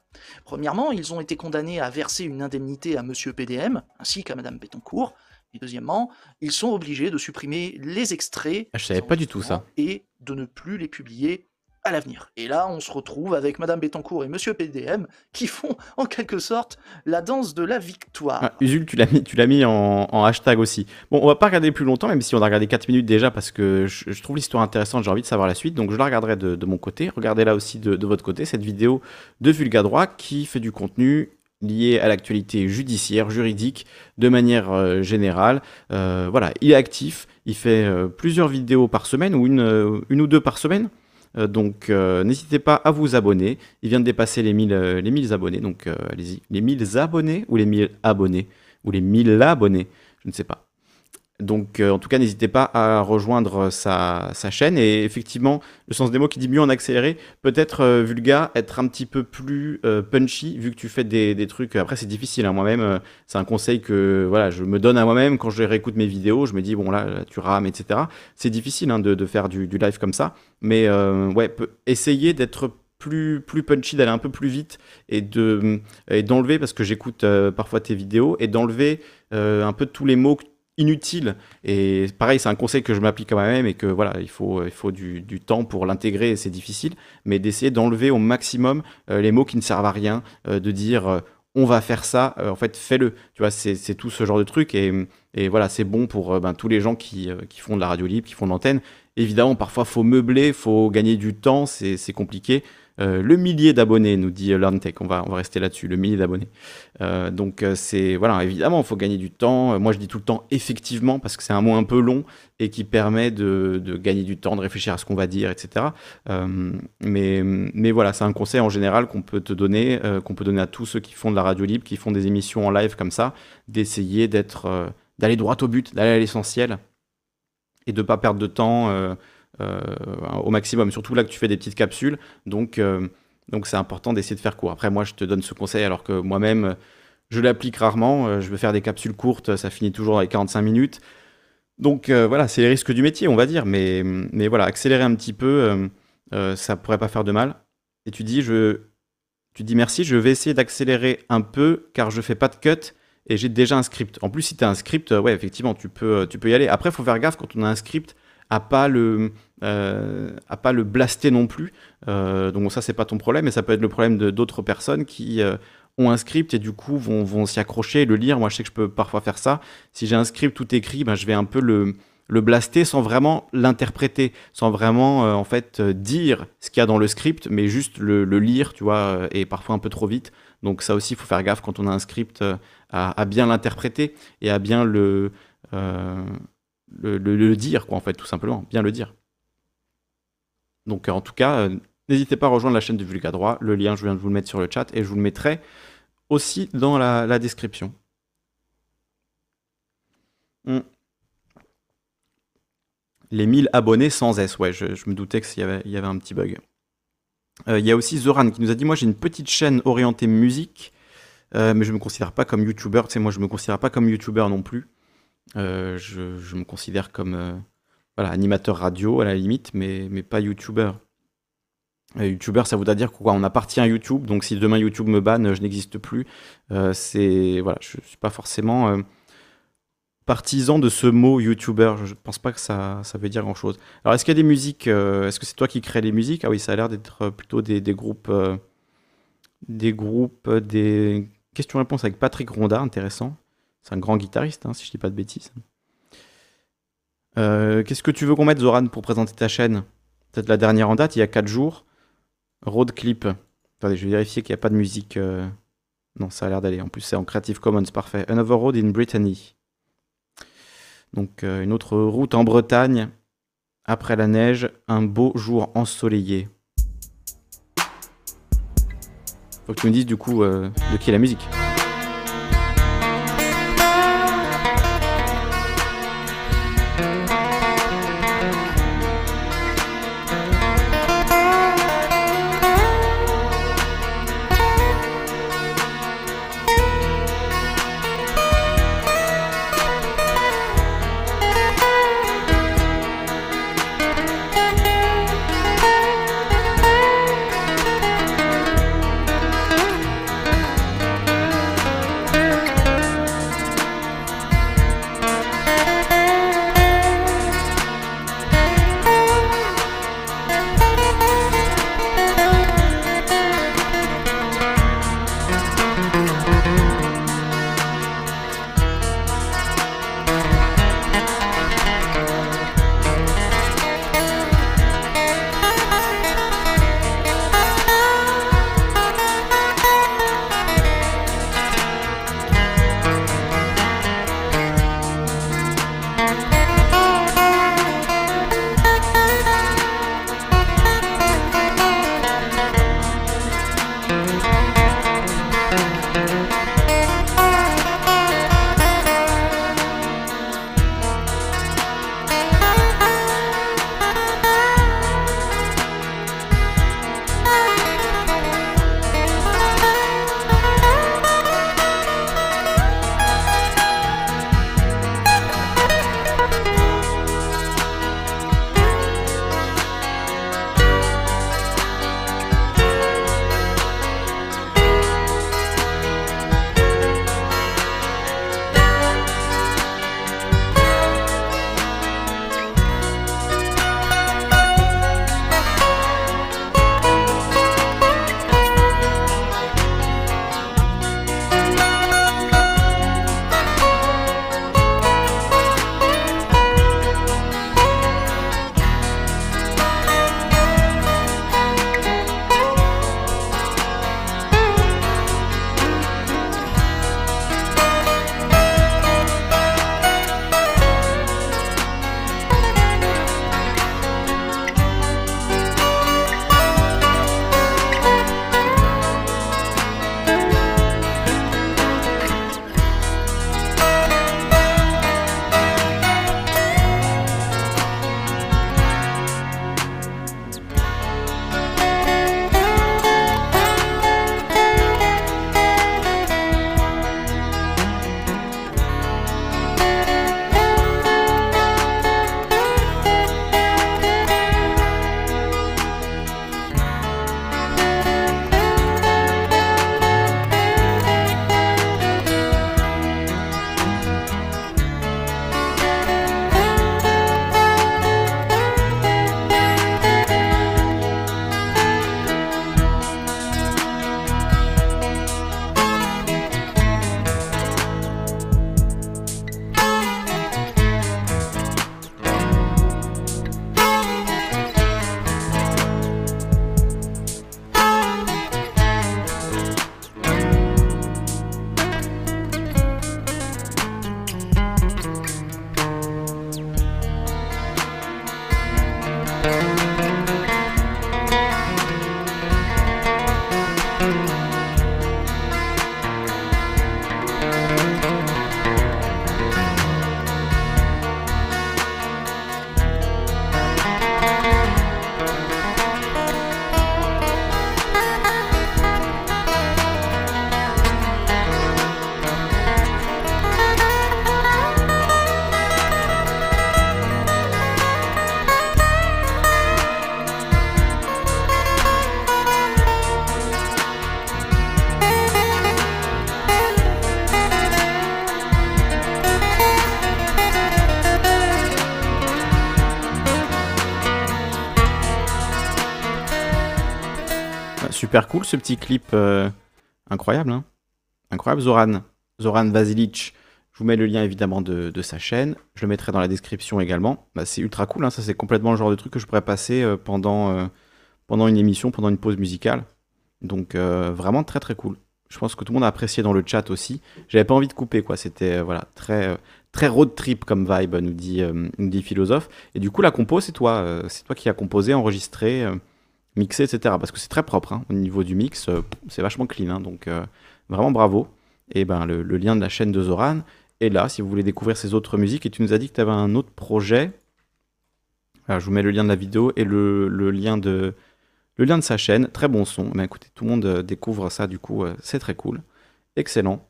[SPEAKER 9] Premièrement, ils ont été condamnés à verser une indemnité à Monsieur PDM, ainsi qu'à Madame Bettencourt, et deuxièmement, ils sont obligés de supprimer les extraits
[SPEAKER 1] Ah, je savais pas du tout ça.
[SPEAKER 9] et de ne plus les publier à l'avenir. Et là, on se retrouve avec Madame Bettencourt et Monsieur PDM qui font en quelque sorte la danse de la victoire.
[SPEAKER 1] Ah, Usul, tu l'as mis, tu l'as mis en, en hashtag aussi. Bon, on va pas regarder plus longtemps, même si on a regardé 4 minutes déjà, parce que je, je trouve l'histoire intéressante, j'ai envie de savoir la suite, donc je la regarderai de, de mon côté. Regardez là aussi de, de votre côté cette vidéo de Vulga Droit qui fait du contenu lié à l'actualité judiciaire, juridique, de manière euh, générale. Euh, voilà, il est actif, il fait euh, plusieurs vidéos par semaine, ou une, une ou deux par semaine. Donc n'hésitez pas à vous abonner. Il vient de dépasser les 1000, euh, les 1000 abonnés, donc allez-y. Les 1000 abonnés ou les 1000 abonnés? Ou les 1000 abonnés? Je ne sais pas. Donc euh, en tout cas, n'hésitez pas à rejoindre sa, sa chaîne. Et effectivement, le sens des mots qui dit mieux en accéléré, peut-être euh, Vulga, être un petit peu plus euh, punchy, vu que tu fais des, trucs. Après, c'est difficile. hein. Moi-même, euh, c'est un conseil que voilà, je me donne à moi-même quand je réécoute mes vidéos. Je me dis, bon là, tu rames, etc. C'est difficile hein, de, faire du, live comme ça. Mais euh, ouais, essayez d'être plus, punchy, d'aller un peu plus vite et de et d'enlever, parce que j'écoute euh, parfois tes vidéos, et d'enlever euh, un peu tous les mots inutiles. Et pareil, c'est un conseil que je m'applique à moi-même et que voilà, il faut, il faut du, du temps pour l'intégrer et c'est difficile, mais d'essayer d'enlever au maximum euh, les mots qui ne servent à rien, euh, de dire euh, on va faire ça, en fait fais-le. Tu vois, c'est tout ce genre de truc et, et voilà, c'est bon pour ben, tous les gens qui, qui font de la radio libre, qui font de l'antenne. Évidemment, parfois, faut meubler, faut gagner du temps, c'est compliqué. Euh, le millier d'abonnés, nous dit LearnTech, on va, on va rester là-dessus, le millier d'abonnés. Euh, donc euh, c'est, voilà, évidemment, il faut gagner du temps. Moi, je dis tout le temps effectivement, parce que c'est un mot un peu long et qui permet de, gagner du temps, de réfléchir à ce qu'on va dire, etc. Mais, voilà, c'est un conseil en général qu'on peut te donner, qu'on peut donner à tous ceux qui font de la radio libre, qui font des émissions en live comme ça, d'essayer d'être, d'aller droit au but, d'aller à l'essentiel et de pas perdre de temps au maximum. Surtout là que tu fais des petites capsules, donc euh, donc c'est important d'essayer de faire court. Après moi je te donne ce conseil alors que moi-même euh, je l'applique rarement. Euh, Je veux faire des capsules courtes, ça finit toujours avec 45 minutes. Donc euh, voilà, c'est les risques du métier, on va dire. Mais, voilà, accélérer un petit peu, euh, euh, ça pourrait pas faire de mal. Et tu dis, tu dis merci, je vais essayer d'accélérer un peu car je fais pas de cut et j'ai déjà un script. En plus, si tu as un script, euh, ouais, effectivement, tu peux, tu peux y aller. Après, il faut faire gaffe quand on a un script à pas le, euh, à pas le blaster non plus. Euh, donc ça, c'est pas ton problème, mais ça peut être le problème de d'autres personnes qui euh, ont un script et du coup vont, vont s'y accrocher et le lire. Moi, je sais que je peux parfois faire ça. Si j'ai un script tout écrit, ben, je vais un peu le, le blaster sans vraiment l'interpréter, sans vraiment en fait dire ce qu'il y a dans le script, mais juste le, lire, tu vois, et parfois un peu trop vite. Donc ça aussi, il faut faire gaffe quand on a un script à, bien l'interpréter et à bien le, le, dire, quoi, en fait, tout simplement, bien le dire. Donc, euh, en tout cas, euh, n'hésitez pas à rejoindre la chaîne de Vulga Droit. Le lien, je viens de vous le mettre sur le chat et je vous le mettrai aussi dans la, description. Hmm. Les 1000 abonnés sans S, ouais, je, me doutais qu'il y avait, il y avait un petit bug. Euh, Il y a aussi Zoran qui nous a dit Moi, j'ai une petite chaîne orientée musique, mais je me considère pas comme YouTuber. Tu sais, moi, je me considère pas comme YouTuber non plus. Euh, je, me considère comme euh, voilà, animateur radio à la limite, mais, mais pas YouTuber. Euh, YouTuber, ça voudrait dire quoi? On appartient à YouTube, donc si demain YouTube me banne, je n'existe plus. Euh, c'est voilà, je suis pas forcément partisan de ce mot YouTuber. Je pense pas que ça, ça veut dire grand chose. Alors, est-ce qu'il y a des musiques Est-ce que c'est toi qui crée les musiques? Ah oui, ça a l'air d'être plutôt des, groupes, des groupes, des questions-réponses avec Patrick Ronda, intéressant. C'est un grand guitariste, hein, si je dis pas de bêtises. Euh, Qu'est-ce que tu veux qu'on mette, Zoran, pour présenter ta chaîne? Peut-être la dernière en date, il y a 4 jours. Road Clip. Attendez, je vais vérifier qu'il n'y a pas de musique. euh, Non, ça a l'air d'aller. En plus, c'est en Creative Commons, parfait. Another Road in Brittany. Donc, euh, une autre route en Bretagne. Après la neige, un beau jour ensoleillé. Faut que tu me dises du coup de qui est la musique. Super cool ce petit clip. euh, incroyable, hein Incroyable, Zoran. Zoran Vasilic. Je vous mets le lien évidemment de, sa chaîne. Je le mettrai dans la description également. Bah, c'est ultra cool, hein, ça c'est complètement le genre de truc que je pourrais passer euh, pendant, euh, pendant une émission, pendant une pause musicale. Donc vraiment très très cool. Je pense que tout le monde a apprécié dans le chat aussi. J'avais pas envie de couper quoi. C'était voilà très très road trip comme vibe nous dit nous dit philosophe. Et du coup la compo c'est toi, c'est toi qui as composé, enregistré, mixé etc. Parce que c'est très propre hein. au niveau du mix, euh, c'est vachement clean. hein. donc euh, vraiment bravo. Et ben le, lien de la chaîne de Zoran est là si vous voulez découvrir ses autres musiques. Et tu nous as dit que tu avais un autre projet. Voilà, je vous mets le lien de la vidéo et le, lien de sa chaîne, très bon son. Mais écoutez, tout le monde euh, découvre ça, du coup, c'est très cool. Excellent.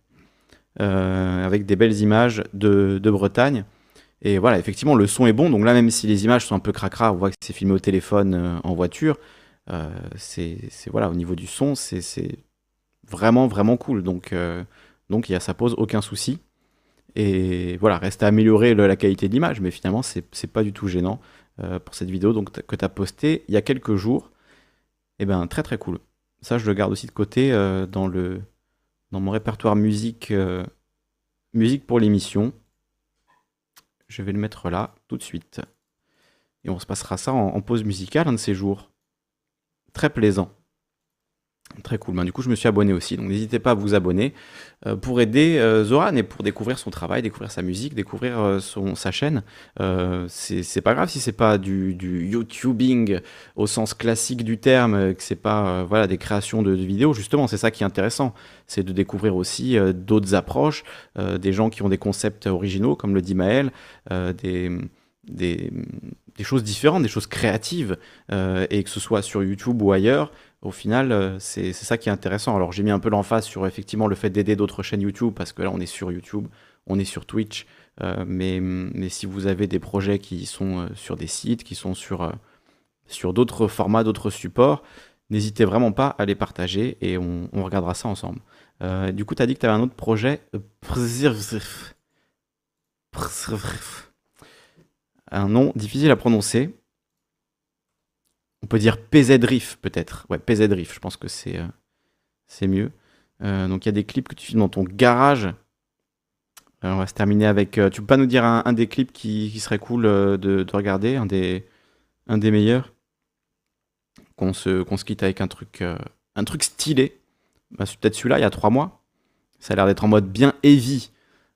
[SPEAKER 1] Avec des belles images de, Bretagne. Et voilà, effectivement, le son est bon. Donc là, même si les images sont un peu cracra, on voit que c'est filmé au téléphone en voiture. Euh, c'est voilà, au niveau du son, c'est vraiment, vraiment cool. Donc, euh, donc y a, ça pose aucun souci. Et voilà, reste à améliorer la qualité de l'image, mais finalement, c'est pas du tout gênant euh, pour cette vidéo donc, que tu as postée il y a quelques jours. Et ben très très cool. Ça, je le garde aussi de côté dans, le, dans mon répertoire musique, musique pour l'émission. Je vais le mettre là tout de suite. Et on se passera ça en, en pause musicale un de ces jours. Très plaisant. Très cool. Ben, du coup, je me suis abonné aussi. Donc, n'hésitez pas à vous abonner euh, pour aider euh, Zoran et pour découvrir son travail, découvrir sa musique, découvrir euh, son, sa chaîne. C'est pas grave si c'est pas du, du YouTubing au sens classique du terme, que c'est pas voilà, des créations de, de vidéos. Justement, c'est ça qui est intéressant. C'est de découvrir aussi d'autres approches, des gens qui ont des concepts originaux, comme le dit Maël, des. Des, choses différentes, des choses créatives, euh, et que ce soit sur YouTube ou ailleurs, au final, euh, c'est ça qui est intéressant. Alors j'ai mis un peu l'emphase sur effectivement le fait d'aider d'autres chaînes YouTube, parce que là on est sur YouTube, on est sur Twitch, euh, mais, mais si vous avez des projets qui sont euh, sur des sites, qui sont sur, sur d'autres formats, d'autres supports, n'hésitez vraiment pas à les partager et on, regardera ça ensemble. Du coup, tu as dit que tu avais un autre projet. Un nom difficile à prononcer. On peut dire PZ-Riff peut-être. Ouais, PZ-Riff, je pense que c'est euh, mieux. Euh, donc il y a des clips que tu filmes dans ton garage. Euh, on va se terminer avec. tu peux pas nous dire un, des clips qui, qui serait cool de, de regarder, un des, un des meilleurs? Qu'on se, qu'on se quitte avec un truc, un truc stylé. Bah, c'est peut-être celui-là, il y a trois mois. Ça a l'air d'être en mode bien heavy.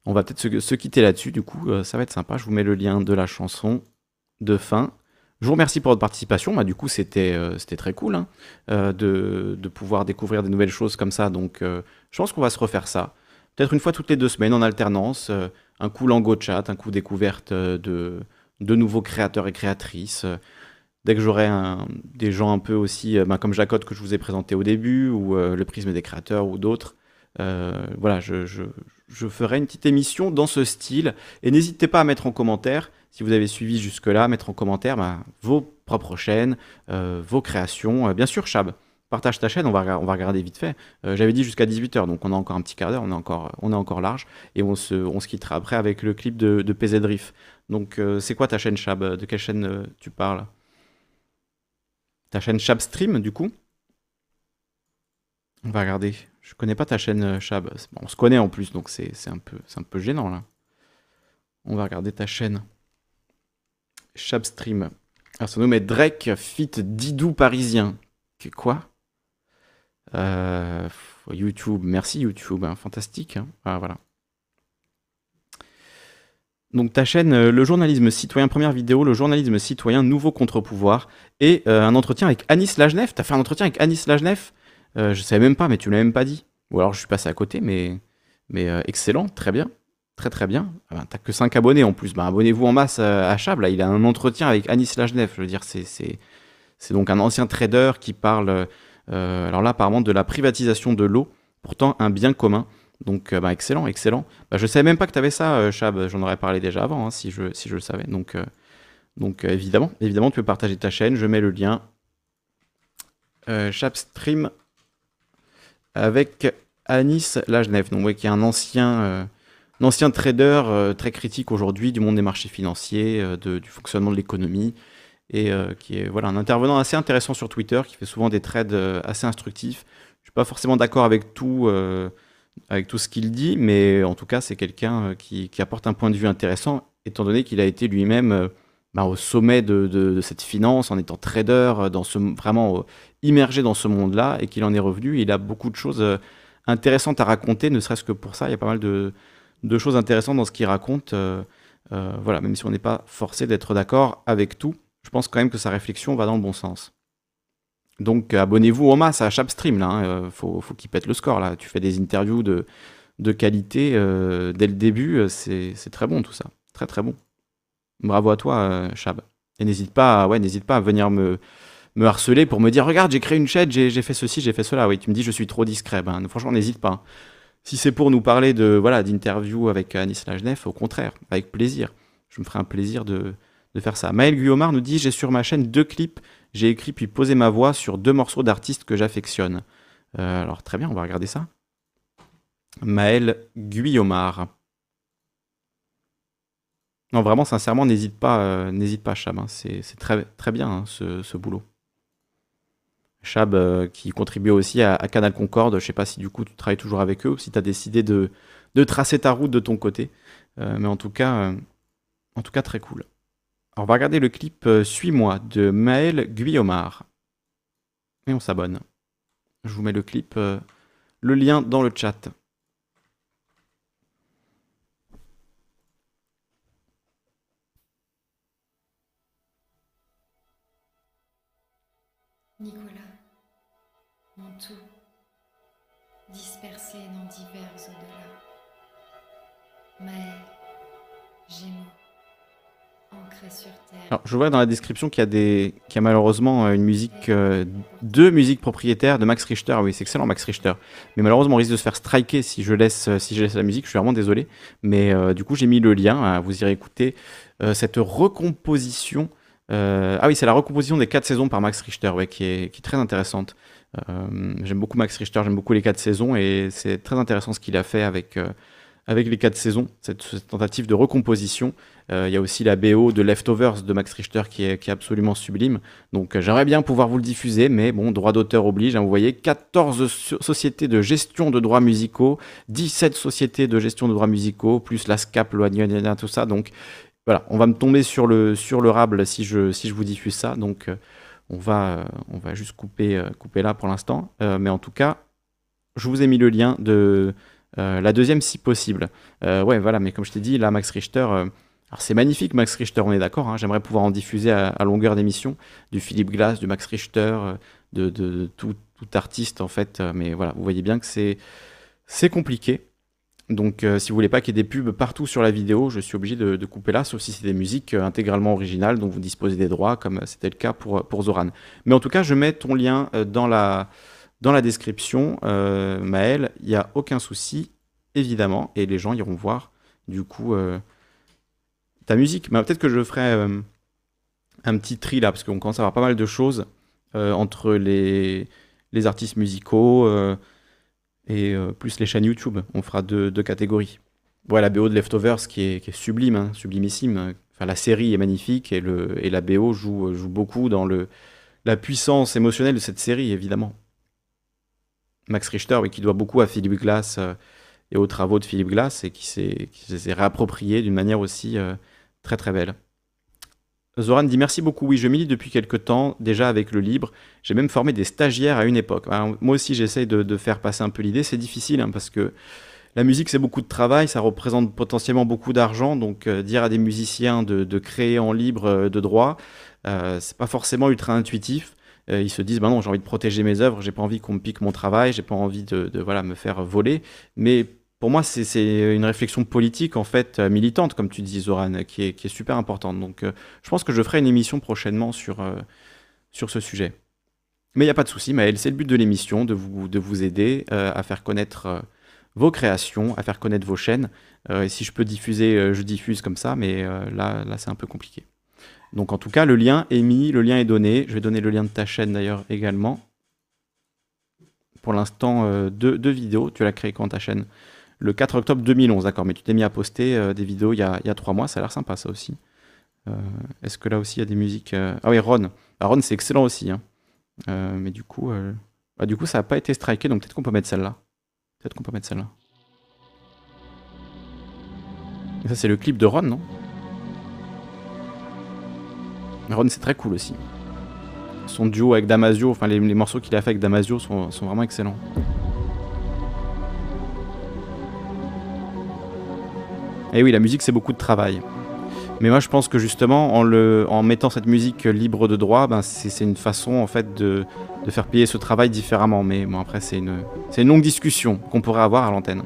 [SPEAKER 1] On va peut-être se, se quitter là-dessus, du coup, euh, ça va être sympa. Je vous mets le lien de la chanson de fin. Je vous remercie pour votre participation. Bah, du coup, c'était euh, très cool hein, euh, de, de pouvoir découvrir des nouvelles choses comme ça. Donc, je pense qu'on va se refaire ça. Peut-être une fois toutes les deux semaines en alternance. un coup Lango Chat, un coup découverte de, de nouveaux créateurs et créatrices. dès que j'aurai des gens un peu aussi, bah, comme Jacotte que je vous ai présenté au début, ou le prisme des créateurs, ou d'autres, euh, voilà, je, ferai une petite émission dans ce style. Et n'hésitez pas à mettre en commentaire, si vous avez suivi jusque-là, mettre en commentaire bah, vos propres chaînes, euh, vos créations. Euh, bien sûr, Chab, partage ta chaîne, on va, regarder vite fait. J'avais dit jusqu'à 18h, donc on a encore un petit quart d'heure, on, est encore- large. Et on se, quittera après avec le clip de, PZ Riff. Donc, c'est quoi ta chaîne Chab? De quelle chaîne tu parles? Ta chaîne Chab Stream, du coup? On va regarder. Je connais pas ta chaîne euh, Chab. On se connaît en plus, donc c'est un, peu- un peu gênant là. On va regarder ta chaîne. Chab Stream. Alors, ça nous met Drake fit Didou parisien. Que- Quoi? Euh, YouTube. Merci YouTube. hein, Fantastique. hein. Ah, voilà. Donc ta chaîne, euh, le journalisme citoyen, première vidéo, le journalisme citoyen, nouveau contre-pouvoir, et un entretien avec Anis Lajnef. T'as fait un entretien avec Anis Lajnef? Euh, Je savais même pas, mais tu l'as même pas dit. Ou alors je suis passé à côté, mais, mais euh, excellent, très bien. Très très bien. Ah ben, T'as que 5 abonnés en plus. Ben, Abonnez-vous en masse euh, à Chab. Là, il a un entretien avec Anis Lajnef. Je veux dire, c'est, donc un ancien trader qui parle, euh, alors là, apparemment, de la privatisation de l'eau, pourtant un bien commun. Donc, bah, excellent, excellent. Je savais même pas que tu avais ça, Chab. J'en aurais parlé déjà avant, hein, si, je, si je le savais. Donc, donc évidemment, évidemment, tu peux partager ta chaîne. Je mets le lien. Chab Stream avec Anis Lajnef, donc, ouais, qui est un ancien, euh, un ancien trader euh, très critique aujourd'hui du monde des marchés financiers, euh, du fonctionnement de l'économie. et qui est voilà, un intervenant assez intéressant sur Twitter, qui fait souvent des trades assez instructifs. Je suis pas forcément d'accord avec tout, avec tout ce qu'il dit, mais en tout cas, c'est quelqu'un qui, apporte un point de vue intéressant, étant donné qu'il a été lui-même bah, au sommet de, cette finance, en étant trader, euh, dans ce, vraiment euh, immergé dans ce monde-là, et qu'il en est revenu. Il a beaucoup de choses euh, intéressantes à raconter, ne serait-ce que pour ça. Il y a pas mal de, choses intéressantes dans ce qu'il raconte. voilà, même si on n'est pas forcé d'être d'accord avec tout, je pense quand même que sa réflexion va dans le bon sens. Donc abonnez-vous en masse à Chapstream, là. Hein. faut, qu'il pète le score, là. Tu fais des interviews de, de qualité dès le début, c'est très bon tout ça. Très très bon. Bravo à toi, euh, Chab. Et n'hésite pas, ouais, n'hésite pas à venir me, me harceler pour me dire regarde, j'ai créé une chaîne, j'ai fait ceci, j'ai fait cela. Oui, tu me dis je suis trop discret. Ben, franchement, n'hésite pas. Si c'est pour nous parler de voilà d'interview avec Anis Lajnef, au contraire, avec plaisir. Je me ferai un plaisir de, de faire ça. Maël Guillaumard nous dit j'ai sur ma chaîne deux clips, j'ai écrit puis posé ma voix sur deux morceaux d'artistes que j'affectionne. Euh, alors très bien, on va regarder ça. Maël Guillaumard. Non, vraiment, sincèrement, n'hésite pas, euh, n'hésite pas, Chab. Hein. C'est, très, très bien hein, ce, boulot. Chab euh, qui contribue aussi à, Canal Concorde. Je sais pas si du coup tu travailles toujours avec eux ou si tu as décidé de, tracer ta route de ton côté. Euh, mais en tout cas, en tout cas, très cool. Alors, on va regarder le clip Suis-moi de Maël Guillaumard. Et on s'abonne. Je vous mets le clip, le lien dans le chat.
[SPEAKER 10] Dispersé dans divers au-delà. Maël, Gémeaux, ancré sur terre.
[SPEAKER 1] Alors, je vois dans la description qu'il y a, des... qu'il y a malheureusement euh, une musique, euh, deux musiques propriétaires de Max Richter. Oui, c'est excellent, Max Richter. Mais malheureusement, on risque de se faire striker si je laisse, euh, si je laisse la musique. Je suis vraiment désolé. Mais du coup, j'ai mis le lien. Hein, vous irez écouter cette recomposition ah oui, c'est la recomposition des quatre saisons par Max Richter, ouais, qui, est, très intéressante. Euh, j'aime beaucoup Max Richter, j'aime beaucoup les quatre saisons, et c'est très intéressant ce qu'il a fait avec, euh, avec les quatre saisons, cette, tentative de recomposition. Il y a aussi la BO de Leftovers de Max Richter qui est, absolument sublime. Donc j'aimerais bien pouvoir vous le diffuser, mais bon, droit d'auteur oblige. Hein, vous voyez, 14 sociétés de gestion de droits musicaux, 17 sociétés de gestion de droits musicaux, plus la SCAP, tout ça. Donc voilà, on va me tomber sur le, sur le rable si je, si je vous diffuse ça. Donc, euh, on, va, euh, on va juste couper, euh, couper là pour l'instant. mais en tout cas, je vous ai mis le lien de la deuxième si possible. ouais, voilà, mais comme je t'ai dit, là, Max Richter. alors, c'est magnifique, Max Richter, on est d'accord. Hein. J'aimerais pouvoir en diffuser à, longueur d'émission. Du Philippe Glass, du Max Richter, de, de, tout, tout, artiste, en fait. mais voilà, vous voyez bien que c'est compliqué. Donc euh, si vous voulez pas qu'il y ait des pubs partout sur la vidéo, je suis obligé de, couper là, sauf si c'est des musiques euh, intégralement originales dont vous disposez des droits, comme euh, c'était le cas pour, Zoran. Mais en tout cas, je mets ton lien dans la, dans la description, Maël, il n'y a aucun souci, évidemment, et les gens iront voir du coup ta musique. Mais peut-être que je ferai un petit tri là, parce qu'on commence à avoir pas mal de choses entre les, les artistes musicaux et euh, plus les chaînes YouTube. On fera deux, catégories. Voilà, la BO de Leftovers qui est, sublime, hein, sublimissime. Enfin, la série est magnifique et, le, et la BO joue, joue beaucoup dans le, la puissance émotionnelle de cette série, évidemment. Max Richter, qui doit beaucoup à Philippe Glass euh, et aux travaux de Philippe Glass et qui s'est réapproprié d'une manière aussi euh, très très belle. Zoran dit merci beaucoup. Oui, je milite depuis quelques temps, déjà avec le libre. J'ai même formé des stagiaires à une époque. moi aussi, j'essaye de, faire passer un peu l'idée. C'est difficile hein, parce que la musique, c'est beaucoup de travail, ça représente potentiellement beaucoup d'argent. Donc, euh, dire à des musiciens de, créer en libre euh, de droit, euh, c'est pas forcément ultra intuitif. ils se disent, bah non, j'ai envie de protéger mes œuvres, j'ai pas envie qu'on me pique mon travail, j'ai pas envie de, de, voilà, me faire voler. Mais pour moi, c'est une réflexion politique, en fait, euh, militante, comme tu dis, Zoran, qui est, super importante. Donc, euh, je pense que je ferai une émission prochainement sur, euh, sur ce sujet. Mais il n'y a pas de souci, Maëlle, c'est le but de l'émission, de vous, de vous aider à faire connaître vos créations, à faire connaître vos chaînes. et si je peux diffuser, je diffuse comme ça, mais là, là c'est un peu compliqué. Donc, en tout cas, le lien est mis, le lien est donné. Je vais donner le lien de ta chaîne d'ailleurs également. Pour l'instant, deux, deux vidéos. Tu l'as créé quand ta chaîne? Le 4 octobre 2011, d'accord, mais tu t'es mis à poster euh, des vidéos il y, a, trois mois, ça a l'air sympa ça aussi. Euh, Est-ce que là aussi il y a des musiques euh, Ah oui, Ron. Ah, Ron, c'est excellent aussi. hein. Mais du coup, bah, du coup, ça n'a pas été striké, donc peut-être qu'on peut mettre celle-là. Peut-être qu'on peut mettre celle-là. Ça, c'est le clip de Ron, non? Ron, c'est très cool aussi. Son duo avec Damasio, enfin les, morceaux qu'il a fait avec Damasio sont vraiment excellents. Et oui, la musique, c'est beaucoup de travail. Mais moi, je pense que justement, en, mettant cette musique libre de droit, ben, c'est une façon en fait de, faire payer ce travail différemment. Mais bon, après, c'est une, longue discussion qu'on pourrait avoir à l'antenne.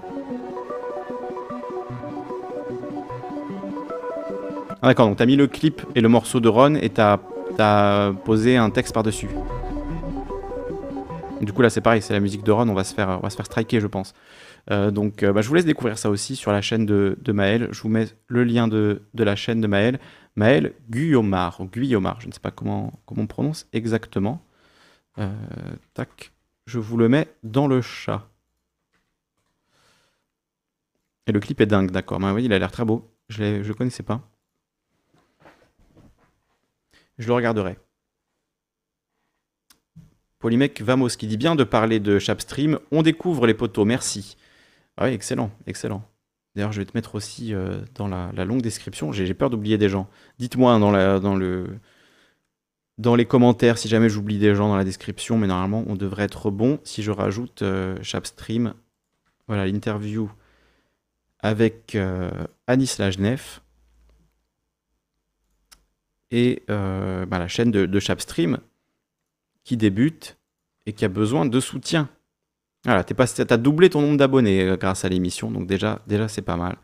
[SPEAKER 1] Ah, D'accord, donc t'as mis le clip et le morceau de Ron et t'as as posé un texte par-dessus. Du coup, là, c'est pareil, c'est la musique de Ron, on va se faire, on va se faire striker, je pense. Euh, donc, euh, bah, je vous laisse découvrir ça aussi sur la chaîne de, Maël. Je vous mets le lien de, la chaîne de Maël. Maël Guillaumard, ou Guillaumard, je ne sais pas comment, comment on prononce exactement. Euh, tac, je vous le mets dans le chat. Et le clip est dingue, d'accord. Bah oui, il a l'air très beau. Je ne le connaissais pas. Je le regarderai. Polymec Vamos qui dit bien de parler de Chapstream. On découvre les poteaux, merci. Ah oui, excellent, excellent. D'ailleurs, je vais te mettre aussi euh, dans la, longue description. J'ai peur d'oublier des gens. Dites-moi hein, dans, dans, le, dans les commentaires si jamais j'oublie des gens dans la description, mais normalement, on devrait être bon si je rajoute euh, Chapstream. Voilà, l'interview avec euh, Anis Lajnef et euh, bah, la chaîne de, de Chapstream qui débute et qui a besoin de soutien. Voilà, tu as doublé ton nombre d'abonnés euh, grâce à l'émission, donc déjà, déjà c'est pas mal.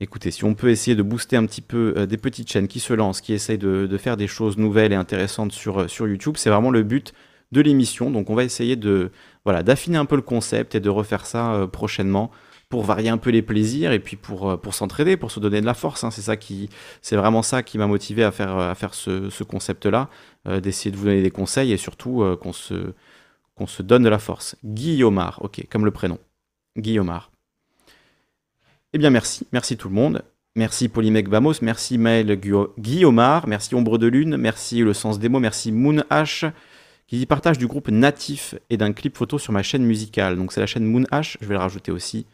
[SPEAKER 1] Écoutez, si on peut essayer de booster un petit peu euh, des petites chaînes qui se lancent, qui essayent de, faire des choses nouvelles et intéressantes sur, euh, sur YouTube, c'est vraiment le but de l'émission. Donc on va essayer de voilà d'affiner un peu le concept et de refaire ça prochainement pour varier un peu les plaisirs et puis pour, s'entraider, pour se donner de la force. hein. C'est ça qui, c'est vraiment ça qui m'a motivé à faire, faire ce, ce concept-là, d'essayer de vous donner des conseils et surtout qu'on se, qu'on se donne de la force. Guillaumard, ok, comme le prénom. Guillaumard. Eh bien merci, merci tout le monde. Merci Polymec Vamos, merci Maël Guilla- Guillaumard, merci Ombre de Lune, merci Le Sens des mots, merci Moon H, qui partage du groupe Natif et d'un clip photo sur ma chaîne musicale. Donc c'est la chaîne Moon H, je vais le rajouter aussi.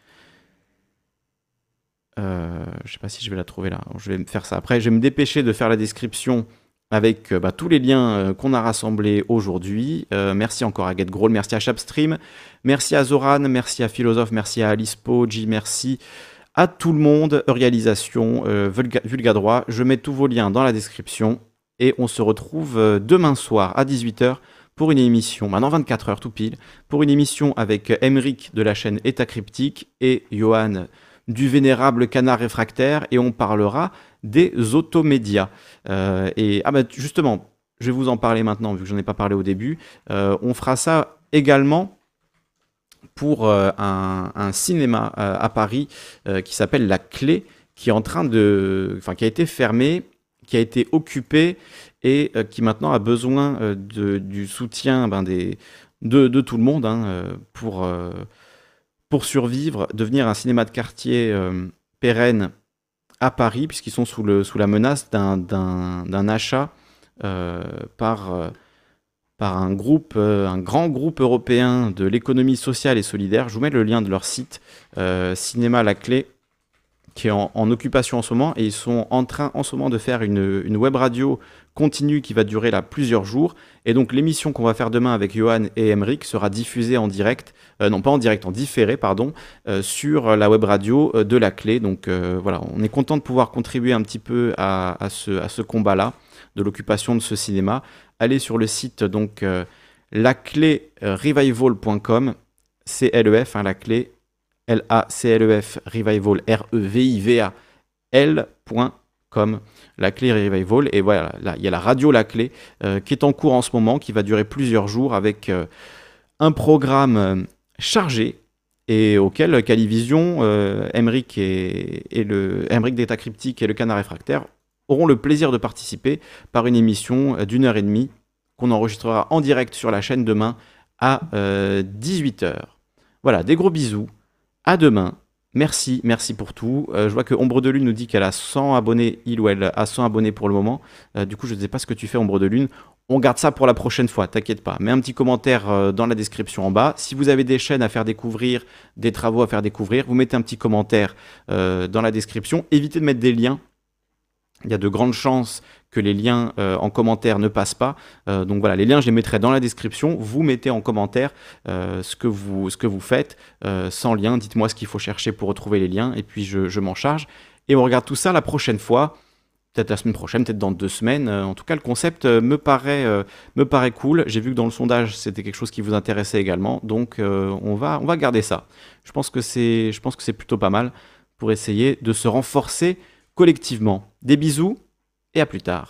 [SPEAKER 1] Euh, je sais pas si je vais la trouver là. Je vais faire ça. Après, je vais me dépêcher de faire la description avec euh, bah, tous les liens euh, qu'on a rassemblés aujourd'hui. Euh, merci encore à GetGroll, merci à Chapstream, merci à Zoran, merci à Philosophe, merci à Alice Poggi, merci à tout le monde. Réalisation, Vulga, Vulgadroit. Je mets tous vos liens dans la description et on se retrouve demain soir à 18h pour une émission, maintenant 24 heures tout pile, pour une émission avec Emeric de la chaîne État Cryptique et Johan du vénérable canard réfractaire et on parlera des automédias. Euh, et ah bah, justement, je vais vous en parler maintenant vu que j'en ai pas parlé au début. Euh, on fera ça également pour euh, un, cinéma à Paris qui s'appelle La Clé, qui est en train de, enfin qui a été fermé, qui a été occupé et qui maintenant a besoin de, du soutien ben, des, de, tout le monde hein, pour pour survivre, devenir un cinéma de quartier euh, pérenne à Paris, puisqu'ils sont sous, la menace d'un- achat euh, par, euh, par un groupe, un grand groupe européen de l'économie sociale et solidaire. Je vous mets le lien de leur site, Cinéma La Clé, qui est en, occupation en ce moment, et ils sont en train en ce moment de faire une, une web radio continue qui va durer là plusieurs jours. Et donc l'émission qu'on va faire demain avec Johan et Emeric sera diffusée en direct, euh, non pas en direct, en différé, pardon, euh, sur la web radio euh, de la clé. Donc voilà, on est content de pouvoir contribuer un petit peu à, ce, à ce combat-là, de l'occupation de ce cinéma. Allez sur le site donc laclérevival.com, C-L-E-F, hein, la clé, L-A-C-L-E-F, revival, R-E-V-I-V-A-L.com, la clé revival. Et voilà, là, il y a la radio La Clé euh, qui est en cours en ce moment, qui va durer plusieurs jours avec euh, un programme euh, chargé et auquel Calivision, euh, et, le d'État Cryptique et le Canard Réfractaire auront le plaisir de participer par une émission d'une heure et demie qu'on enregistrera en direct sur la chaîne demain à 18h. Voilà, des gros bisous, à demain, Merci, merci pour tout. Euh, je vois que Ombre de Lune nous dit qu'elle a 100 abonnés, il ou elle a 100 abonnés pour le moment. Euh, du coup, je ne sais pas ce que tu fais, Ombre de Lune. On garde ça pour la prochaine fois, t'inquiète pas. Mets un petit commentaire euh, dans la description en bas. Si vous avez des chaînes à faire découvrir, des travaux à faire découvrir, vous mettez un petit commentaire dans la description. Évitez de mettre des liens. Il y a de grandes chances que les liens euh, en commentaire ne passent pas. Euh, donc voilà, les liens, je les mettrai dans la description. Vous mettez en commentaire euh, ce, que vous, ce que vous faites sans lien. Dites-moi ce qu'il faut chercher pour retrouver les liens et puis je, m'en charge. Et on regarde tout ça la prochaine fois. Peut-être la semaine prochaine, peut-être dans deux semaines. en tout cas, le concept me, paraît, me paraît cool. J'ai vu que dans le sondage, c'était quelque chose qui vous intéressait également. Donc, on, va, on va garder ça. Je pense que c'est plutôt pas mal pour essayer de se renforcer collectivement. Des bisous et à plus tard.